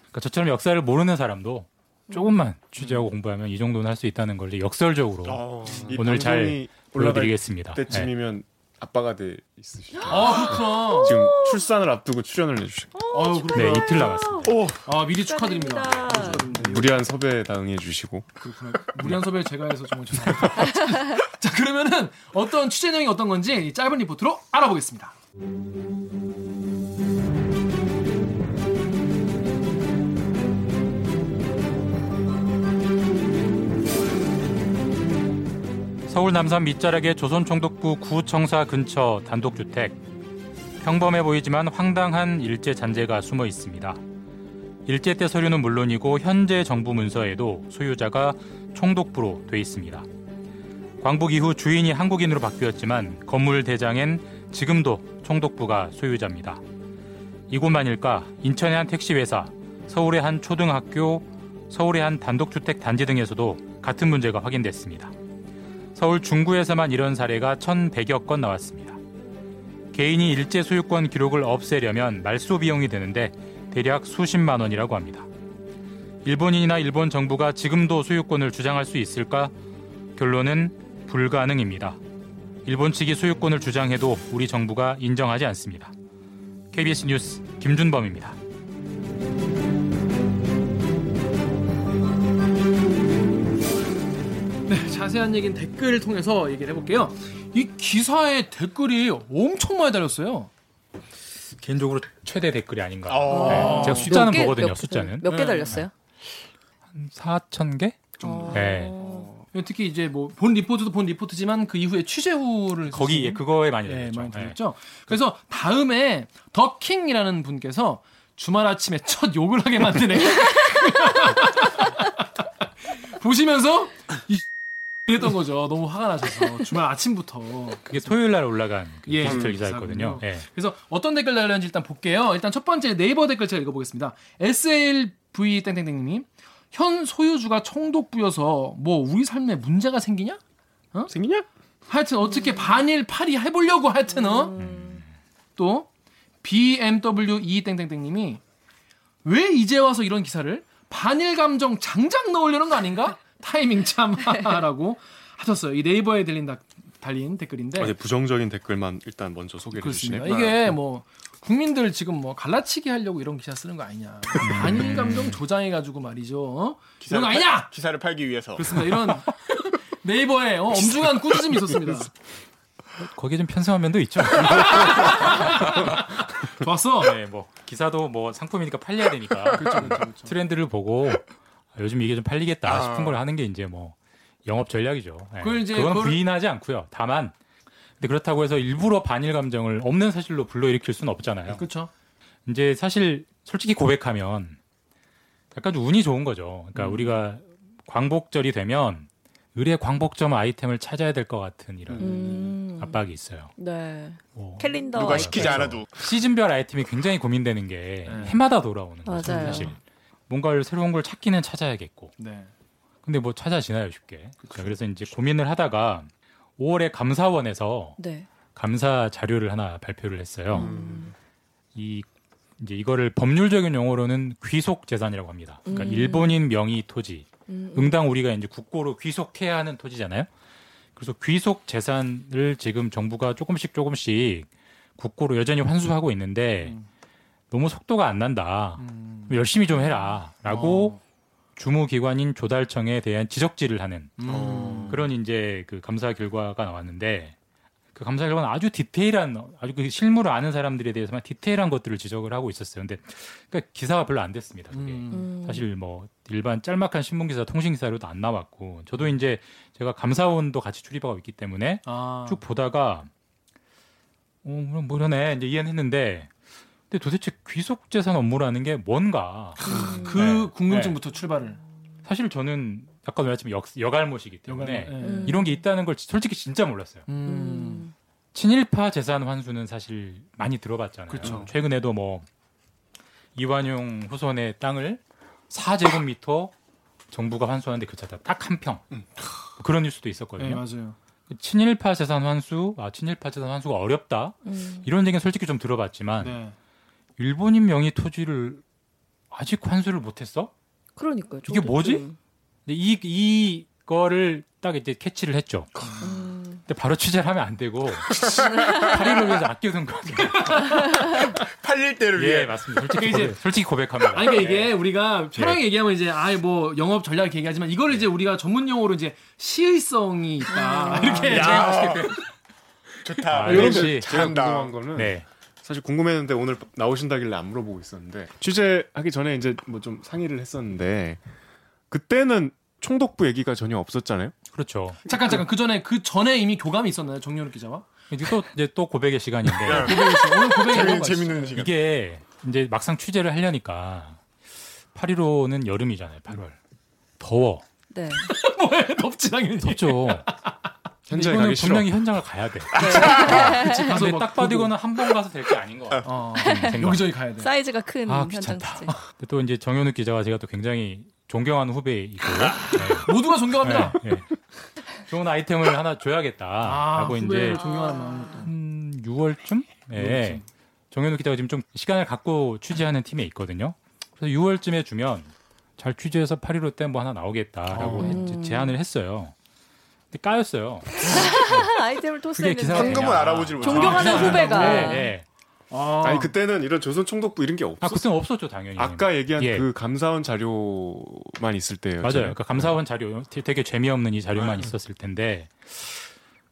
Speaker 5: 그러니까 저처럼 역사를 모르는 사람도 조금만 취재하고 공부하면 이 정도는 할 수 있다는 걸 역설적으로
Speaker 3: 어,
Speaker 4: 이
Speaker 5: 오늘 잘 보여드리겠습니다. 예.
Speaker 4: 때쯤이면 아빠가 돼 있으시죠.
Speaker 2: 아 그렇구나.
Speaker 4: 지금 출산을 앞두고 출연을 해주시고
Speaker 2: 아
Speaker 5: 네. 이틀 남았습니다.
Speaker 3: 오,
Speaker 2: 아 미리 축하드립니다.
Speaker 1: 축하드립니다.
Speaker 4: 무리한 섭외에 당해 주시고
Speaker 2: 그렇구나. 무리한 섭외 제가 해서 정말 죄송합니다. 자 그러면은 어떤 취재 내용이 어떤 건지 이 짧은 리포트로 알아보겠습니다.
Speaker 5: 서울 남산 밑자락의 조선총독부 구청사 근처 단독주택. 평범해 보이지만 황당한 일제 잔재가 숨어 있습니다. 일제 때 서류는 물론이고 현재 정부 문서에도 소유자가 총독부로 돼 있습니다. 광복 이후 주인이 한국인으로 바뀌었지만 건물 대장엔 지금도 총독부가 소유자입니다. 이곳만일까 인천의 한 택시회사, 서울의 한 초등학교, 서울의 한 단독주택 단지 등에서도 같은 문제가 확인됐습니다. 서울 중구에서만 이런 사례가 1,100여 건 나왔습니다. 개인이 일제 소유권 기록을 없애려면 말소 비용이 드는데 대략 수십만 원이라고 합니다. 일본인이나 일본 정부가 지금도 소유권을 주장할 수 있을까? 결론은 불가능입니다. 일본 측이 소유권을 주장해도 우리 정부가 인정하지 않습니다. KBS 뉴스 김준범입니다.
Speaker 2: 자세한 얘기는 댓글을 통해서 얘기를 해볼게요. 이 기사에 댓글이 엄청 많이 달렸어요.
Speaker 5: 개인적으로 최대 댓글이 아닌가.
Speaker 3: 어.
Speaker 5: 네, 제가 숫자는
Speaker 1: 몇 개?
Speaker 5: 보거든요.
Speaker 1: 몇-
Speaker 5: 숫자는
Speaker 1: 몇개
Speaker 2: 네.
Speaker 1: 달렸어요?
Speaker 5: 4천 개?
Speaker 1: 어.
Speaker 5: 네.
Speaker 2: 특히 이제 뭐 본 리포트도 본 리포트지만 그 이후에 취재 후를
Speaker 5: 거기
Speaker 2: 쓰신
Speaker 5: 예, 그거에 많이
Speaker 2: 예. 많이
Speaker 5: 네.
Speaker 2: 들렸죠. 그래서 다음에 더킹이라는 분께서 주말 아침에 첫 욕을 하게 만드네. 보시면서 이 이랬던 거죠. 너무 화가 나셔서 주말 아침부터.
Speaker 5: 그게 토요일 날 올라간 그
Speaker 2: 예,
Speaker 5: 디지털
Speaker 2: 음,
Speaker 5: 기사였거든요. 예.
Speaker 2: 그래서 어떤 댓글 달렸는지 일단 볼게요. 일단 첫 번째 네이버 댓글 제가 읽어보겠습니다. SLV 땡땡땡님이 현 소유주가 총독부여서 뭐 우리 삶에 문제가 생기냐?
Speaker 4: 생기냐?
Speaker 2: 하여튼 어떻게 반일 파리 해보려고 하여튼 어? 또 BMW E 땡땡땡님이 왜 이제 와서 이런 기사를 반일 감정 장작 넣으려는 거 아닌가? 타이밍 참하라고 하셨어요. 이 네이버에 들린 다- 달린 댓글인데
Speaker 4: 어제 부정적인 댓글만 일단 먼저 소개를. 해주시네.
Speaker 2: 이게 뭐 국민들 지금 뭐 갈라치기 하려고 이런 기사 쓰는 거 아니냐? 반일 감정 조장해 가지고 말이죠. 어? 이런 거 아니냐?
Speaker 3: 기사를 팔기 위해서.
Speaker 2: 그렇습니다. 이런 네이버에 어, 엄중한 꾸짖음이 있었습니다.
Speaker 5: 거기에 좀 편성한 면도 있죠.
Speaker 2: 좋았어.
Speaker 5: 네, 뭐 기사도 뭐 상품이니까 팔려야 되니까
Speaker 2: 그렇죠, 그렇죠, 그렇죠.
Speaker 5: 트렌드를 보고 아, 요즘 이게 좀 팔리겠다
Speaker 3: 아.
Speaker 5: 싶은 걸 하는 게 이제 뭐 영업 전략이죠. 네.
Speaker 2: 그걸 이제
Speaker 5: 그건
Speaker 2: 그걸-
Speaker 5: 부인하지 않고요. 다만 근데 그렇다고 해서 일부러 반일 감정을 없는 사실로 불러일으킬 수는 없잖아요.
Speaker 2: 그렇죠.
Speaker 5: 이제 사실 솔직히 고백하면 약간 좀 운이 좋은 거죠. 그러니까
Speaker 2: 음.
Speaker 5: 우리가 광복절이 되면 의뢰 광복점 아이템을 찾아야 될 것 같은 이런
Speaker 1: 음.
Speaker 5: 압박이 있어요.
Speaker 1: 네.
Speaker 5: 뭐
Speaker 1: 캘린더.
Speaker 3: 누가 시키지. 않아도.
Speaker 5: 시즌별 아이템이 굉장히 고민되는 게
Speaker 2: 네.
Speaker 5: 해마다 돌아오는 거죠. 사실 뭔가를 새로운 걸 찾기는 찾아야겠고,
Speaker 2: 네.
Speaker 5: 근데 뭐 찾아지나요 쉽게? 자, 그래서 이제 고민을 하다가 5월에 감사원에서
Speaker 1: 네.
Speaker 5: 감사 자료를 하나 발표를 했어요.
Speaker 1: 음.
Speaker 5: 이 이제 이거를 법률적인 용어로는 귀속 재산이라고 합니다. 그러니까
Speaker 1: 음.
Speaker 5: 일본인 명의 토지,
Speaker 1: 음.
Speaker 5: 응당 우리가 이제 국고로 귀속해야 하는 토지잖아요. 그래서 귀속 재산을 지금 정부가 조금씩 조금씩 국고로 여전히 환수하고 있는데
Speaker 2: 음.
Speaker 5: 너무 속도가 안 난다.
Speaker 2: 음.
Speaker 5: 열심히 좀 해라라고
Speaker 2: 어.
Speaker 5: 주무 기관인 조달청에 대한 지적질을 하는
Speaker 2: 음.
Speaker 5: 그런 이제 그 감사 결과가 나왔는데 그 감사 결과는 아주 디테일한 아주 그 실무를 아는 사람들에 대해서만 디테일한 것들을 지적을 하고 있었어요. 근데 그러니까 기사가 별로 안 됐습니다. 그게.
Speaker 2: 음.
Speaker 1: 음.
Speaker 5: 사실 뭐 일반 짤막한 신문 기사, 통신 기사로도 안 나왔고 저도 이제 제가 감사원도 같이 출입하고 있기 때문에
Speaker 2: 아.
Speaker 5: 쭉 보다가 어, 뭐, 뭐 이러네 이제 이해는 했는데 근데 도대체 귀속 재산 업무라는 게 뭔가
Speaker 2: 그
Speaker 5: 네.
Speaker 2: 궁금증부터 출발을.
Speaker 5: 사실 저는 아까 말했지만 역, 여갈못이기 때문에
Speaker 2: 여간- 예.
Speaker 1: 음.
Speaker 5: 이런 게 있다는 걸 솔직히 진짜 몰랐어요.
Speaker 2: 음.
Speaker 1: 음.
Speaker 5: 친일파 재산 환수는 사실 많이 들어봤잖아요.
Speaker 2: 그쵸.
Speaker 5: 최근에도 뭐 이완용 후손의 땅을 4제곱미터 정부가 환수하는데 그 자다 딱 한 평. 뭐 그런 뉴스도
Speaker 2: 네,
Speaker 5: 있었거든요.
Speaker 2: 맞아요.
Speaker 5: 친일파 재산 환수, 아 친일파 재산 환수가 어렵다.
Speaker 1: 음.
Speaker 5: 이런 얘기는 솔직히 좀 들어봤지만
Speaker 2: 네.
Speaker 5: 일본인 명의 토지를 아직 환수를 못했어?
Speaker 1: 그러니까요.
Speaker 5: 이게 뭐지?
Speaker 1: 좀,
Speaker 5: 근데 이 이거를 딱 이제 캐치를 했죠.
Speaker 1: 음.
Speaker 5: 근데 바로 취재를 하면 안 되고 8일을 위해서 아껴둔 거죠.
Speaker 3: 팔릴 때를
Speaker 5: 예,
Speaker 3: 위해.
Speaker 5: 맞습니다. 솔직히
Speaker 2: 이제-
Speaker 5: 고백, 솔직히 고백합니다.
Speaker 2: 아니 그러니까 이게 우리가 편하게 얘기하면 이제 아예 뭐 영업 전략 이렇게 얘기하지만 이걸 이제 우리가 전문 용어로 이제 시의성이 있다 이렇게
Speaker 3: 야.
Speaker 2: 제가 맛있게 그-
Speaker 3: 좋다.
Speaker 5: 아,
Speaker 4: 이런
Speaker 3: 잘한다.
Speaker 4: 궁금한 거는
Speaker 5: 네.
Speaker 4: 사실 궁금했는데 오늘 나오신다길래 안 물어보고 있었는데 취재하기 전에 이제 뭐 좀 상의를 했었는데 그때는 총독부 얘기가 전혀 없었잖아요.
Speaker 5: 그렇죠.
Speaker 2: 잠깐 잠깐 그 전에 그 전에 이미 교감이 있었나요 정연욱 기자와
Speaker 5: 이제 또 이제 또 고백의 시간인데
Speaker 2: 오늘 고백이
Speaker 3: 재밌는,
Speaker 2: 뭐가
Speaker 3: 재밌는 시간.
Speaker 5: 이게 이제 막상 취재를 하려니까 8.15는 여름이잖아요. 8월. 더워.
Speaker 1: 네.
Speaker 2: 뭐야 덥지 당연히
Speaker 5: 덥죠.
Speaker 4: 현장에
Speaker 5: 이거는. 분명히 현장을 가야 돼.
Speaker 2: 그치, 가서
Speaker 5: 근데 막딱 봐도. 이거는 한 번 가서 될 게 아닌 것 같아.
Speaker 2: 어,
Speaker 5: 생각.
Speaker 2: 여기저기 가야 돼
Speaker 1: 사이즈가 큰
Speaker 5: 아,
Speaker 1: 현장.
Speaker 5: 근데 또 이제 정현욱 기자가 제가 또 굉장히 존경하는 후배이고 네.
Speaker 2: 모두가 존경합니다
Speaker 5: 네, 네. 좋은 아이템을 하나 줘야겠다.
Speaker 2: 아
Speaker 5: 라고 이제
Speaker 2: 존경하는.
Speaker 5: 한 6월쯤? 예. 정현욱 기자가 지금 좀 시간을 갖고 취재하는 팀에 있거든요. 그래서 6월쯤에 주면 잘 취재해서 8.15 때 뭐 하나 나오겠다라고
Speaker 2: 어.
Speaker 5: 했- 제안을 했어요. 근데 까였어요.
Speaker 1: 아이템을 토스했는데
Speaker 5: 되냐.
Speaker 3: 알아보질 못해.
Speaker 1: 존경하는
Speaker 2: 아,
Speaker 1: 후배가
Speaker 5: 네, 네.
Speaker 2: 아,
Speaker 4: 아니 그때는 이런 조선 총독부 이런 게
Speaker 5: 아,
Speaker 4: 없었어.
Speaker 5: 그때는 없었죠, 당연히.
Speaker 4: 아까 얘기한
Speaker 5: 예.
Speaker 4: 그 감사원 자료만 있을 때예요.
Speaker 5: 맞아요. 그러니까 감사원 자료 되게 재미없는 이 자료만 있었을 텐데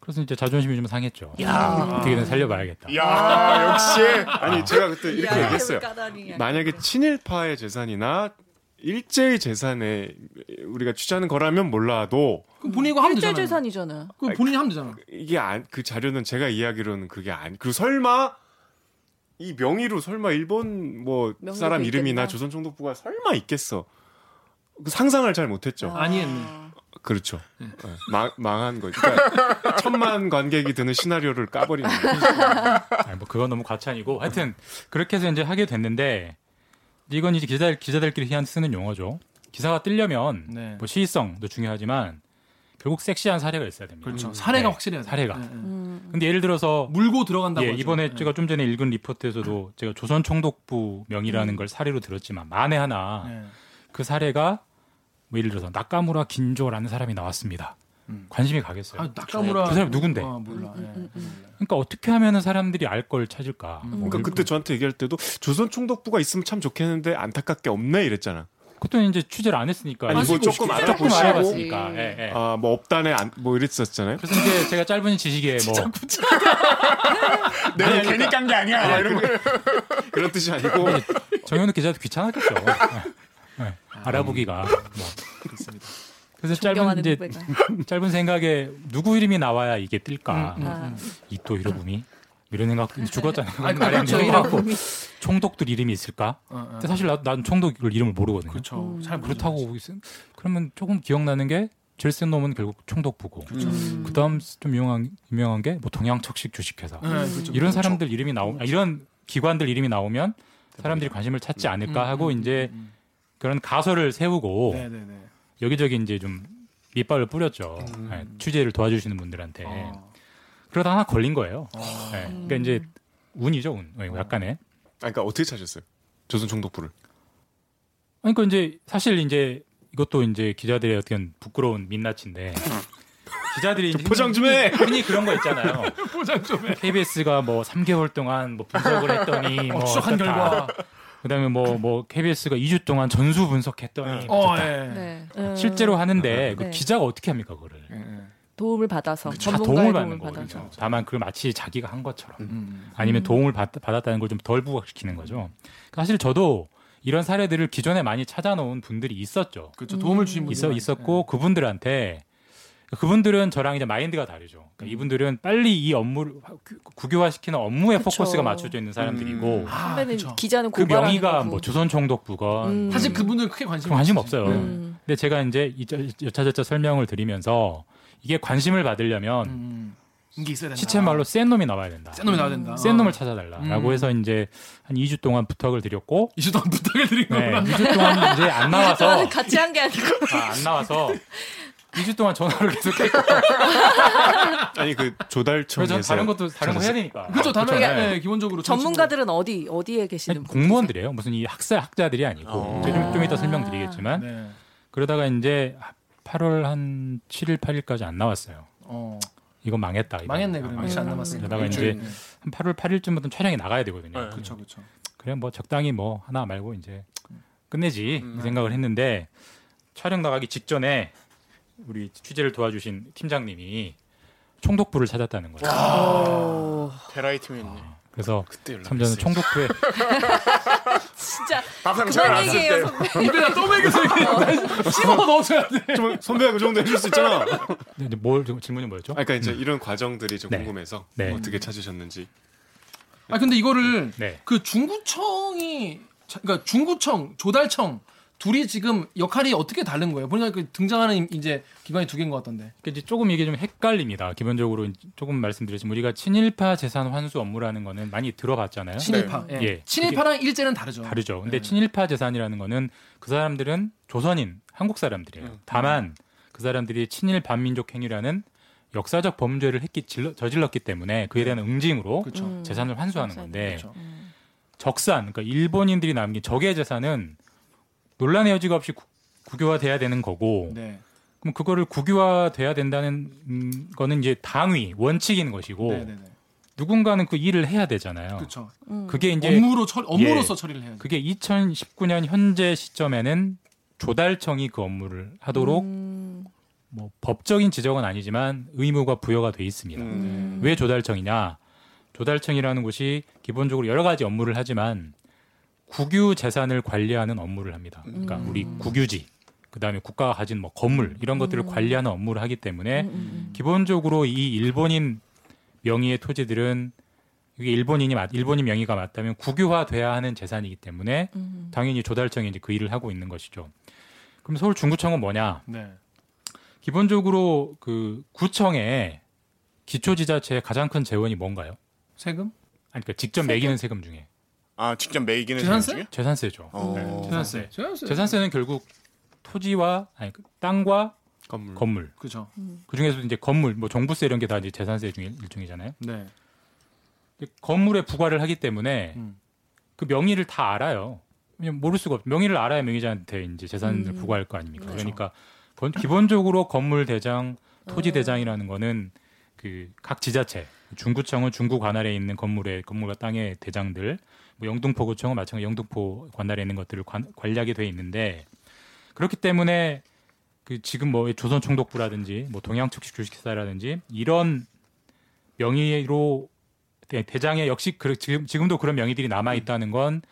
Speaker 5: 그래서 이제 자존심이 좀 상했죠. 어떻게든 살려봐야겠다.
Speaker 3: 야 역시
Speaker 4: 아니 제가 그때 이렇게
Speaker 1: 야,
Speaker 4: 얘기했어요.
Speaker 1: 까다리야.
Speaker 4: 만약에 친일파의 재산이나 일제의 재산에 우리가 취재하는 거라면 몰라도
Speaker 2: 그럼 본인이 이거 하면
Speaker 1: 일제
Speaker 2: 되잖아요
Speaker 1: 재산이잖아.
Speaker 2: 그럼 본인이 하면 되잖아
Speaker 4: 이게 안, 그 자료는 제가 이야기로는 그게 안 그리고 설마 이 명의로 설마 일본 뭐
Speaker 1: 명의로
Speaker 4: 사람 이름이나
Speaker 1: 있겠나?
Speaker 4: 조선 총독부가 설마 있겠어 그 상상을 잘 못했죠.
Speaker 2: 아니 했네
Speaker 4: 그렇죠. 네. 망, 망한 거죠. 그러니까 천만 관객이 드는 시나리오를 까버리는 거죠.
Speaker 5: 아니, 뭐 그건 너무 과찬이고 하여튼 그렇게 해서 이제 하게 됐는데 이건 이제 기자들 기자들끼리 희한 쓰는 용어죠. 기사가 뜨려면
Speaker 2: 네.
Speaker 5: 뭐 시의성도 중요하지만 결국 섹시한 사례가 있어야 됩니다.
Speaker 2: 그렇죠 사례가
Speaker 5: 네,
Speaker 2: 확실해야 돼
Speaker 5: 사례가.
Speaker 2: 네, 네.
Speaker 1: 음.
Speaker 5: 근데 예를 들어서
Speaker 2: 물고 들어간다고
Speaker 5: 예,
Speaker 2: 하죠.
Speaker 5: 이번에
Speaker 2: 네.
Speaker 5: 제가 좀 전에 읽은 리포트에서도 제가 조선 총독부 명이라는 걸 사례로 들었지만 만에 하나
Speaker 2: 네.
Speaker 5: 그 사례가 뭐 예를 들어서 나카무라 긴조라는 사람이 나왔습니다.
Speaker 2: 음.
Speaker 5: 관심이 가겠어요.
Speaker 2: 아, 나카무라
Speaker 5: 그 사람이 누군데?
Speaker 2: 어, 몰라 예.
Speaker 1: 음, 음.
Speaker 5: 그러니까 어떻게 하면은 사람들이 알 걸 찾을까?
Speaker 2: 음.
Speaker 5: 뭐
Speaker 4: 그러니까 그때 저한테 얘기할 때도 조선 총독부가 있으면 참 좋겠는데 안타깝게 없네 이랬잖아.
Speaker 5: 그것도 이제 취재를 안 했으니까
Speaker 4: 아니,
Speaker 5: 이거
Speaker 4: 뭐 조금 알아보시고.
Speaker 5: 예, 예.
Speaker 4: 아뭐 없다네 안, 뭐 이랬었잖아요.
Speaker 5: 그래서 이제 제가 짧은 지식에 뭐
Speaker 3: 내가 괜히 깐 게 아니야. 이런 거.
Speaker 4: 그런 뜻이 아니고
Speaker 5: 정현우 기자도 귀찮았겠죠. 예. 예. 알아보기가 뭐. 그 래서 짧은 이제. 짧은 생각에 누구 이름이 나와야 이게 뜰까?
Speaker 2: 음, 음,
Speaker 1: 아,
Speaker 5: 이토 히로부미 이런 생각 죽었잖아요.
Speaker 2: 아, 그렇죠.
Speaker 5: 총독들 이름이 있을까?
Speaker 2: 어, 어.
Speaker 5: 근데 사실 나, 난 총독 이름을 모르거든요.
Speaker 2: 그렇죠 잘 모르죠.
Speaker 5: 그렇다고 있- 그러면 조금 기억나는 게 제일 센 놈은 결국 총독부고
Speaker 2: 그렇죠.
Speaker 1: 음.
Speaker 5: 그다음 좀 유명한 유명한 게 뭐 동양척식 주식회사
Speaker 2: 네, 그렇죠.
Speaker 5: 이런 사람들 이름이 나오 아, 이런 기관들 이름이 나오면 사람들이 관심을 찾지 않을까 하고 이제
Speaker 2: 음,
Speaker 5: 그런 가설을 세우고
Speaker 2: 네네네
Speaker 5: 여기저기 이제 좀 밑발을 뿌렸죠 네, 취재를 도와주시는 분들한테
Speaker 2: 어.
Speaker 5: 그러다 하나 걸린 거예요.
Speaker 2: 어.
Speaker 5: 네, 그러니까 이제 운이죠 운 네, 약간의
Speaker 4: 아, 그러니까 어떻게 찾았어요? 조선 총독부를.
Speaker 5: 아니, 그러니까 이제 사실 이제 이것도 이제 기자들의 어떤 부끄러운 민낯인데 기자들이 이제
Speaker 4: 포장 좀 해!
Speaker 5: 흔히, 그런 거 있잖아요. 포장 좀 해. KBS가 뭐 3개월 동안 뭐 분석을 했더니 뭐
Speaker 2: 어, 추적한
Speaker 5: 어떻다.
Speaker 2: 결과
Speaker 5: 그다음에 뭐뭐 KBS가 2주 동안 전수 분석했더니
Speaker 2: 어,
Speaker 5: 어떻다.
Speaker 2: 예.
Speaker 1: 네. 음.
Speaker 5: 실제로 하는데 그
Speaker 1: 네.
Speaker 5: 기자가 어떻게 합니까 그거를?
Speaker 2: 예, 예.
Speaker 1: 도움을 받아서
Speaker 5: 다
Speaker 1: 전문가의
Speaker 5: 도움을
Speaker 1: 도움을
Speaker 5: 받는
Speaker 1: 받아서.
Speaker 5: 거죠. 다만 그걸 마치 자기가 한 것처럼
Speaker 2: 음.
Speaker 5: 아니면 도움을 받, 받았다는 걸 좀 덜 부각시키는 거죠. 사실 저도 이런 사례들을 기존에 많이 찾아놓은 분들이 있었죠.
Speaker 2: 그렇죠. 도움을 주신 분들
Speaker 5: 있어 있었고 그분들한테 그분들은 저랑 이제 마인드가 다르죠. 그러니까 이분들은 빨리 이 업무를 구- 구교화시키는 업무에
Speaker 1: 그쵸.
Speaker 5: 포커스가 맞춰져 있는 사람들이고
Speaker 2: 아,
Speaker 1: 선배는
Speaker 2: 그쵸.
Speaker 1: 기자는
Speaker 5: 그 명의가
Speaker 1: 거고.
Speaker 5: 뭐 조선 총독 부건
Speaker 1: 음.
Speaker 2: 사실 그분들 크게 관심
Speaker 5: 관심 없어요.
Speaker 1: 음.
Speaker 5: 근데 제가 이제 이- 여차저차 설명을 드리면서 이게 관심을 받으려면
Speaker 2: 음. 된다.
Speaker 5: 시체 말로 센 놈이 나와야 된다.
Speaker 2: 센 놈이 나와야 된다.
Speaker 5: 센 놈을 찾아달라라고
Speaker 2: 음.
Speaker 5: 해서 이제 한 2주 동안 부탁을 드렸고
Speaker 2: 이주 동안 부탁을 드린
Speaker 5: 네,
Speaker 2: 거구나.
Speaker 5: 2주 동안 이제 안 나와서
Speaker 1: 같이 한 게 아니고
Speaker 5: 아, 안 나와서 2주 동안 전화를 계속 했고
Speaker 4: 아니 그 조달청에서
Speaker 5: 다른 것도 다른 거 해야 되니까.
Speaker 2: 그렇죠. 다른
Speaker 5: 그렇죠.
Speaker 2: 네.
Speaker 5: 네.
Speaker 2: 기본적으로
Speaker 1: 전문가들은 어디 어디에 계시는
Speaker 5: 아니? 공무원들이에요. 무슨 이 학사 학자들이 아니고
Speaker 4: 어.
Speaker 5: 좀, 좀 이따 설명드리겠지만
Speaker 2: 네.
Speaker 5: 그러다가 이제 8월 한 7일 8일까지 안 나왔어요.
Speaker 2: 어.
Speaker 5: 이건 망했다. 이거.
Speaker 2: 망했네 그러면 며칠 안
Speaker 1: 음.
Speaker 2: 남았으니까.
Speaker 5: 그러다가 이제. 한 8월 8일쯤부터 촬영이 나가야 되거든요.
Speaker 3: 네.
Speaker 2: 그렇죠, 그렇죠.
Speaker 5: 그래 뭐 적당히 뭐 하나 말고 이제 끝내지
Speaker 3: 음.
Speaker 5: 이 생각을 했는데 촬영 나가기 직전에 우리 취재를 도와주신 팀장님이 총독부를 찾았다는 거예요.
Speaker 1: 오,
Speaker 3: 베라이 팀이었네.
Speaker 5: 그래서
Speaker 4: 그때
Speaker 5: 참 저는 총독부에
Speaker 1: 진짜
Speaker 3: 밥상
Speaker 1: 얘기해요. 선배.
Speaker 2: 입에다 떠먹여서 이렇게 씹어 넣어줘야 돼.
Speaker 4: 좀 선배가 그 정도 해줄 수 있잖아.
Speaker 5: 이제 뭘 질문이 뭐였죠?
Speaker 4: 아, 그러니까 이제 이런 과정들이 좀
Speaker 5: 네.
Speaker 4: 궁금해서
Speaker 5: 네.
Speaker 4: 어떻게 찾으셨는지.
Speaker 2: 아 근데 이거를
Speaker 5: 네.
Speaker 2: 그 중구청이 자- 그러니까 중구청 조달청 둘이 지금 역할이 어떻게 다른 거예요? 보니까 그 등장하는 이제 기관이 두 개인 것 같던데.
Speaker 5: 그러니까 이제 조금 이게 좀 헷갈립니다. 기본적으로 조금 말씀드렸지만 우리가 친일파 재산 환수 업무라는 거는 많이 들어봤잖아요.
Speaker 2: 친일파. 예.
Speaker 5: 예.
Speaker 2: 친일파랑 일제는 다르죠.
Speaker 5: 다르죠. 근데
Speaker 2: 네.
Speaker 5: 친일파 재산이라는 거는 그 사람들은 조선인 한국 사람들이에요.
Speaker 4: 음.
Speaker 5: 다만 그 사람들이 친일 반민족 행위라는 역사적 범죄를 했기 질러- 저질렀기 때문에 그에 대한 응징으로
Speaker 2: 그렇죠.
Speaker 1: 음.
Speaker 5: 재산을 환수하는
Speaker 1: 환수하는
Speaker 5: 건데
Speaker 2: 그렇죠.
Speaker 1: 음.
Speaker 5: 적산 그러니까 일본인들이 남긴 적의 재산은 논란의 여지가 없이 구, 국유화돼야 되는 거고
Speaker 2: 네.
Speaker 5: 그럼 그거를 국유화돼야 된다는 음, 거는 이제 당위 원칙인 것이고
Speaker 2: 네, 네, 네.
Speaker 5: 누군가는 그 일을 해야 되잖아요.
Speaker 2: 그렇죠.
Speaker 1: 음.
Speaker 5: 그게 이제
Speaker 2: 업무로 처 업무로서
Speaker 5: 예.
Speaker 2: 처리를 해야죠.
Speaker 5: 그게 2019년 현재 시점에는 조달청이 그 업무를 하도록
Speaker 1: 음.
Speaker 5: 뭐 법적인 지적은 아니지만 의무가 부여가 돼 있습니다.
Speaker 1: 음.
Speaker 5: 왜 조달청이냐? 조달청이라는 곳이 기본적으로 여러 가지 업무를 하지만 국유 재산을 관리하는 업무를 합니다. 그러니까
Speaker 1: 음.
Speaker 5: 우리 국유지, 그다음에 국가가 가진 뭐 건물 이런 것들을
Speaker 1: 음.
Speaker 5: 관리하는 업무를 하기 때문에
Speaker 1: 음, 음,
Speaker 5: 기본적으로 이 일본인 명의의 토지들은 이게 일본인이 맞, 일본인 명의가 맞다면 국유화돼야 하는 재산이기 때문에
Speaker 1: 음.
Speaker 5: 당연히 조달청이 이제 그 일을 하고 있는 것이죠. 그럼 서울 중구청은 뭐냐?
Speaker 2: 네.
Speaker 5: 기본적으로 그 구청의 기초지자체의 가장 큰 재원이 뭔가요?
Speaker 2: 세금?
Speaker 5: 아니 그러니까 직접
Speaker 1: 세금?
Speaker 5: 매기는 세금 중에
Speaker 3: 아 직접 매기는
Speaker 2: 재산세?
Speaker 5: 재산세죠.
Speaker 3: 어.
Speaker 5: 네.
Speaker 2: 재산세. 재산세.
Speaker 5: 재산세는 결국 토지와 아니 그 땅과
Speaker 4: 건물.
Speaker 5: 건물
Speaker 2: 그렇죠.
Speaker 5: 그 중에서도 이제 건물 뭐 종부세 이런 게 다 이제 재산세 중에 일종이잖아요.
Speaker 2: 네.
Speaker 5: 건물에 부과를 하기 때문에
Speaker 2: 음.
Speaker 5: 그 명의를 다 알아요. 왜냐면 모를 수가 없. 명의를 알아야 명의자한테 이제 재산을
Speaker 1: 음.
Speaker 5: 부과할 거 아닙니까?
Speaker 2: 그렇죠.
Speaker 5: 그러니까 건- 기본적으로 건물 대장, 토지
Speaker 1: 어.
Speaker 5: 대장이라는 거는 그 각 지자체, 중구청은 중구 관할에 있는 건물의 건물과 땅의 대장들, 뭐 영등포구청은 마찬가지 영등포 관할에 있는 것들을 관, 관리하게 돼 있는데 그렇기 때문에 그 지금 뭐 조선총독부라든지 뭐 동양측식 주식회사라든지 이런 명의로 대- 대장에 역시 그, 지금 지금도 그런 명의들이 남아 있다는 건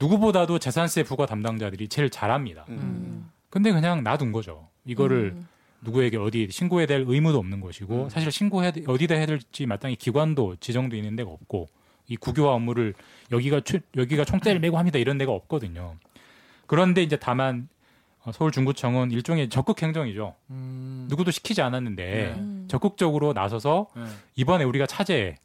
Speaker 5: 누구보다도 재산세 부과 담당자들이 제일 잘합니다.
Speaker 1: 음.
Speaker 5: 근데 그냥 놔둔 거죠. 이거를
Speaker 1: 음.
Speaker 5: 누구에게 어디 신고해야 될 의무도 없는 것이고 사실 신고해 어디다 해야 될지 마땅히 기관도 지정돼 있는 데가 없고 이 국유화 업무를 여기가 최- 여기가 총대를 메고 합니다 이런 데가 없거든요. 그런데 이제 다만 어, 서울 중구청은 일종의 적극 행정이죠.
Speaker 2: 음.
Speaker 5: 누구도 시키지 않았는데
Speaker 2: 네.
Speaker 1: 음.
Speaker 5: 적극적으로 나서서
Speaker 2: 네.
Speaker 5: 이번에 우리가 차제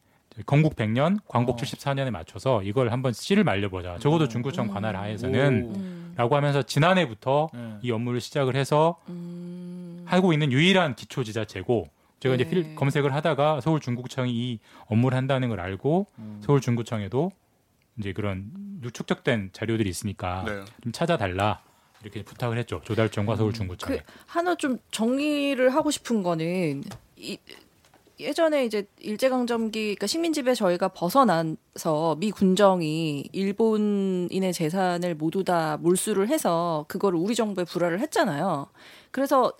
Speaker 5: 건국 100년, 광복
Speaker 2: 어.
Speaker 6: 음.
Speaker 5: 74년에 맞춰서 이걸 한번 씨를 말려보자. 적어도 중구청 관할 하에서는
Speaker 2: 오.
Speaker 1: 음.
Speaker 5: 라고 하면서 지난해부터
Speaker 2: 네.
Speaker 5: 이 업무를 시작을 해서
Speaker 1: 음.
Speaker 5: 하고 있는 유일한 기초지자체고 제가 이제
Speaker 1: 네.
Speaker 5: 필- 검색을 하다가 서울 중구청이 이 업무를 한다는 걸 알고
Speaker 2: 음.
Speaker 5: 서울 중구청에도 이제 그런 축적된 자료들이 있으니까
Speaker 3: 네.
Speaker 5: 좀 찾아달라 이렇게 부탁을 했죠 조달청과 서울 중구청에.
Speaker 1: 그 하나 좀 정리를 하고 싶은 거는 이, 예전에 이제 일제강점기 그러니까 식민지배 저희가 벗어나서 미 군정이 일본인의 재산을 모두 다 몰수를 해서 그거를 우리 정부에 불화를 했잖아요. 그래서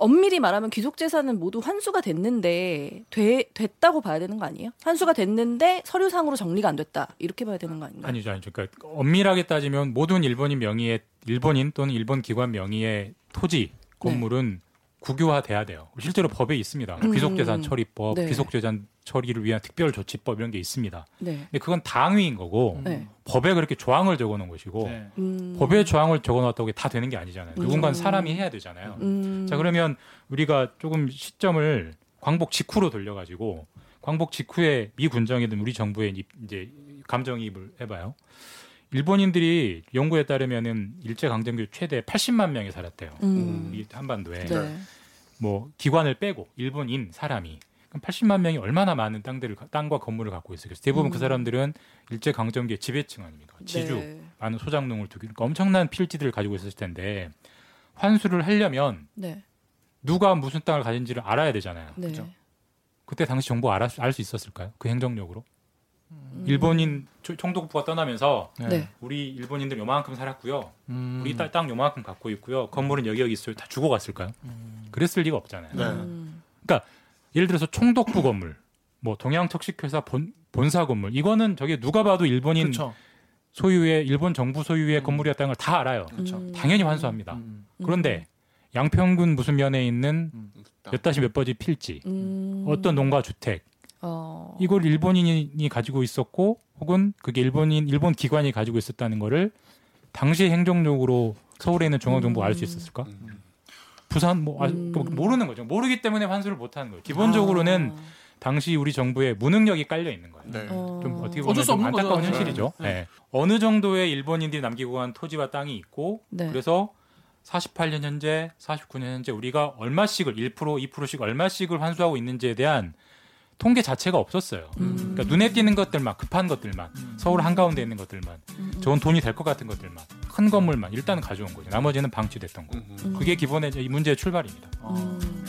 Speaker 1: 엄밀히 말하면 귀속 재산은 모두 환수가 됐는데 돼, 됐다고 봐야 되는 거 아니에요? 환수가 됐는데 서류상으로 정리가 안 됐다 이렇게 봐야 되는 거 아닌가요?
Speaker 5: 아니죠, 아니죠. 그러니까 엄밀하게 따지면 모든 일본인 명의의 일본인 또는 일본 기관 명의의 토지 건물은 국유화돼야 돼요. 실제로 법에 있습니다.
Speaker 1: 네. 음.
Speaker 5: 귀속재산 처리법,
Speaker 1: 네.
Speaker 5: 귀속재산 처리를 위한 특별조치법 이런 게 있습니다.
Speaker 1: 네.
Speaker 5: 근데 그건 당위인 거고
Speaker 1: 네.
Speaker 5: 법에 그렇게 조항을 적어놓은 것이고
Speaker 2: 네.
Speaker 1: 음.
Speaker 5: 법에 조항을 적어놨다고 이게 다 되는 게 아니잖아요.
Speaker 1: 음.
Speaker 5: 누군가는 사람이 해야 되잖아요.
Speaker 1: 음.
Speaker 5: 자 그러면 우리가 조금 시점을 광복 직후로 돌려가지고 광복 직후에 미 군정이든 우리 정부에 이- 이제 감정이입을 해봐요. 일본인들이 연구에 따르면은 일제 강점기 최대 80만 명이 살았대요.
Speaker 1: 음.
Speaker 5: 이 한반도에
Speaker 1: 네.
Speaker 5: 뭐 기관을 빼고 일본인 사람이 그럼 80만 명이 얼마나 많은 땅들을 땅과 건물을 갖고 있어요. 그래서 대부분
Speaker 1: 음.
Speaker 5: 그 사람들은 일제 강점기의 지배층 아닙니까? 지주
Speaker 1: 네.
Speaker 5: 많은 소장농을 두기 그러니까 엄청난 필지들을 가지고 있었을 텐데 환수를 하려면
Speaker 1: 네.
Speaker 5: 누가 무슨 땅을 가진지를 알아야 되잖아요.
Speaker 1: 네.
Speaker 2: 그죠.
Speaker 5: 그때 당시 정보 알수 있었을까요? 그 행정력으로?
Speaker 1: 음.
Speaker 5: 일본인 초- 총독부가 떠나면서
Speaker 1: 네.
Speaker 5: 우리 일본인들 요만큼 살았고요.
Speaker 2: 음.
Speaker 5: 우리 딸땅 요만큼 갖고 있고요. 건물은 여기 여기 있어요. 다 주고 갔을까요? 그랬을 리가 없잖아요.
Speaker 3: 네.
Speaker 1: 음.
Speaker 5: 예를 들어서 총독부 건물, 뭐 동양척식회사 본, 본사 건물 이거는 저게 누가 봐도 일본인
Speaker 2: 그렇죠.
Speaker 5: 소유의 일본 정부 소유의
Speaker 2: 음.
Speaker 5: 건물이었다는 걸 다 알아요.
Speaker 2: 그렇죠.
Speaker 1: 음.
Speaker 5: 당연히 환수합니다.
Speaker 2: 음.
Speaker 5: 그런데 양평군 무슨 면에 있는
Speaker 3: 땅.
Speaker 5: 몇 다시 몇 번지 필지,
Speaker 1: 음.
Speaker 5: 어떤 농가 주택
Speaker 1: 어.
Speaker 5: 이걸 일본인이 가지고 있었고 혹은 그게 일본인 일본 기관이 가지고 있었다는 거를 당시 행정력으로 서울에 있는 중앙정부 가 알 수 있었을까?
Speaker 3: 음.
Speaker 5: 부산 뭐 아,
Speaker 1: 음.
Speaker 5: 모르는 거죠. 모르기 때문에 환수를 못 하는 거예요. 기본적으로는
Speaker 1: 아.
Speaker 5: 당시 우리 정부의 무능력이 깔려 있는 거예요.
Speaker 3: 네.
Speaker 1: 어.
Speaker 5: 좀 어떻게 보면 수좀 안타까운
Speaker 2: 거죠.
Speaker 5: 현실이죠.
Speaker 2: 네.
Speaker 5: 예. 어느 정도의 일본인들이 남기고 간 토지와 땅이 있고
Speaker 1: 네.
Speaker 5: 그래서 48년 현재, 49년 현재 우리가 얼마씩을 1% 2%씩 얼마씩을 환수하고 있는지에 대한 통계 자체가 없었어요.
Speaker 1: 음.
Speaker 5: 그러니까 눈에 띄는 것들만 급한 것들만 서울 한가운데 있는 것들만
Speaker 1: 음.
Speaker 5: 좋은 돈이 될 것 같은 것들만 큰 건물만 일단은 가져온 거죠. 나머지는 방치됐던 거.
Speaker 3: 음.
Speaker 1: 음.
Speaker 5: 그게 기본의 이 문제의 출발입니다.
Speaker 2: 어.
Speaker 1: 음.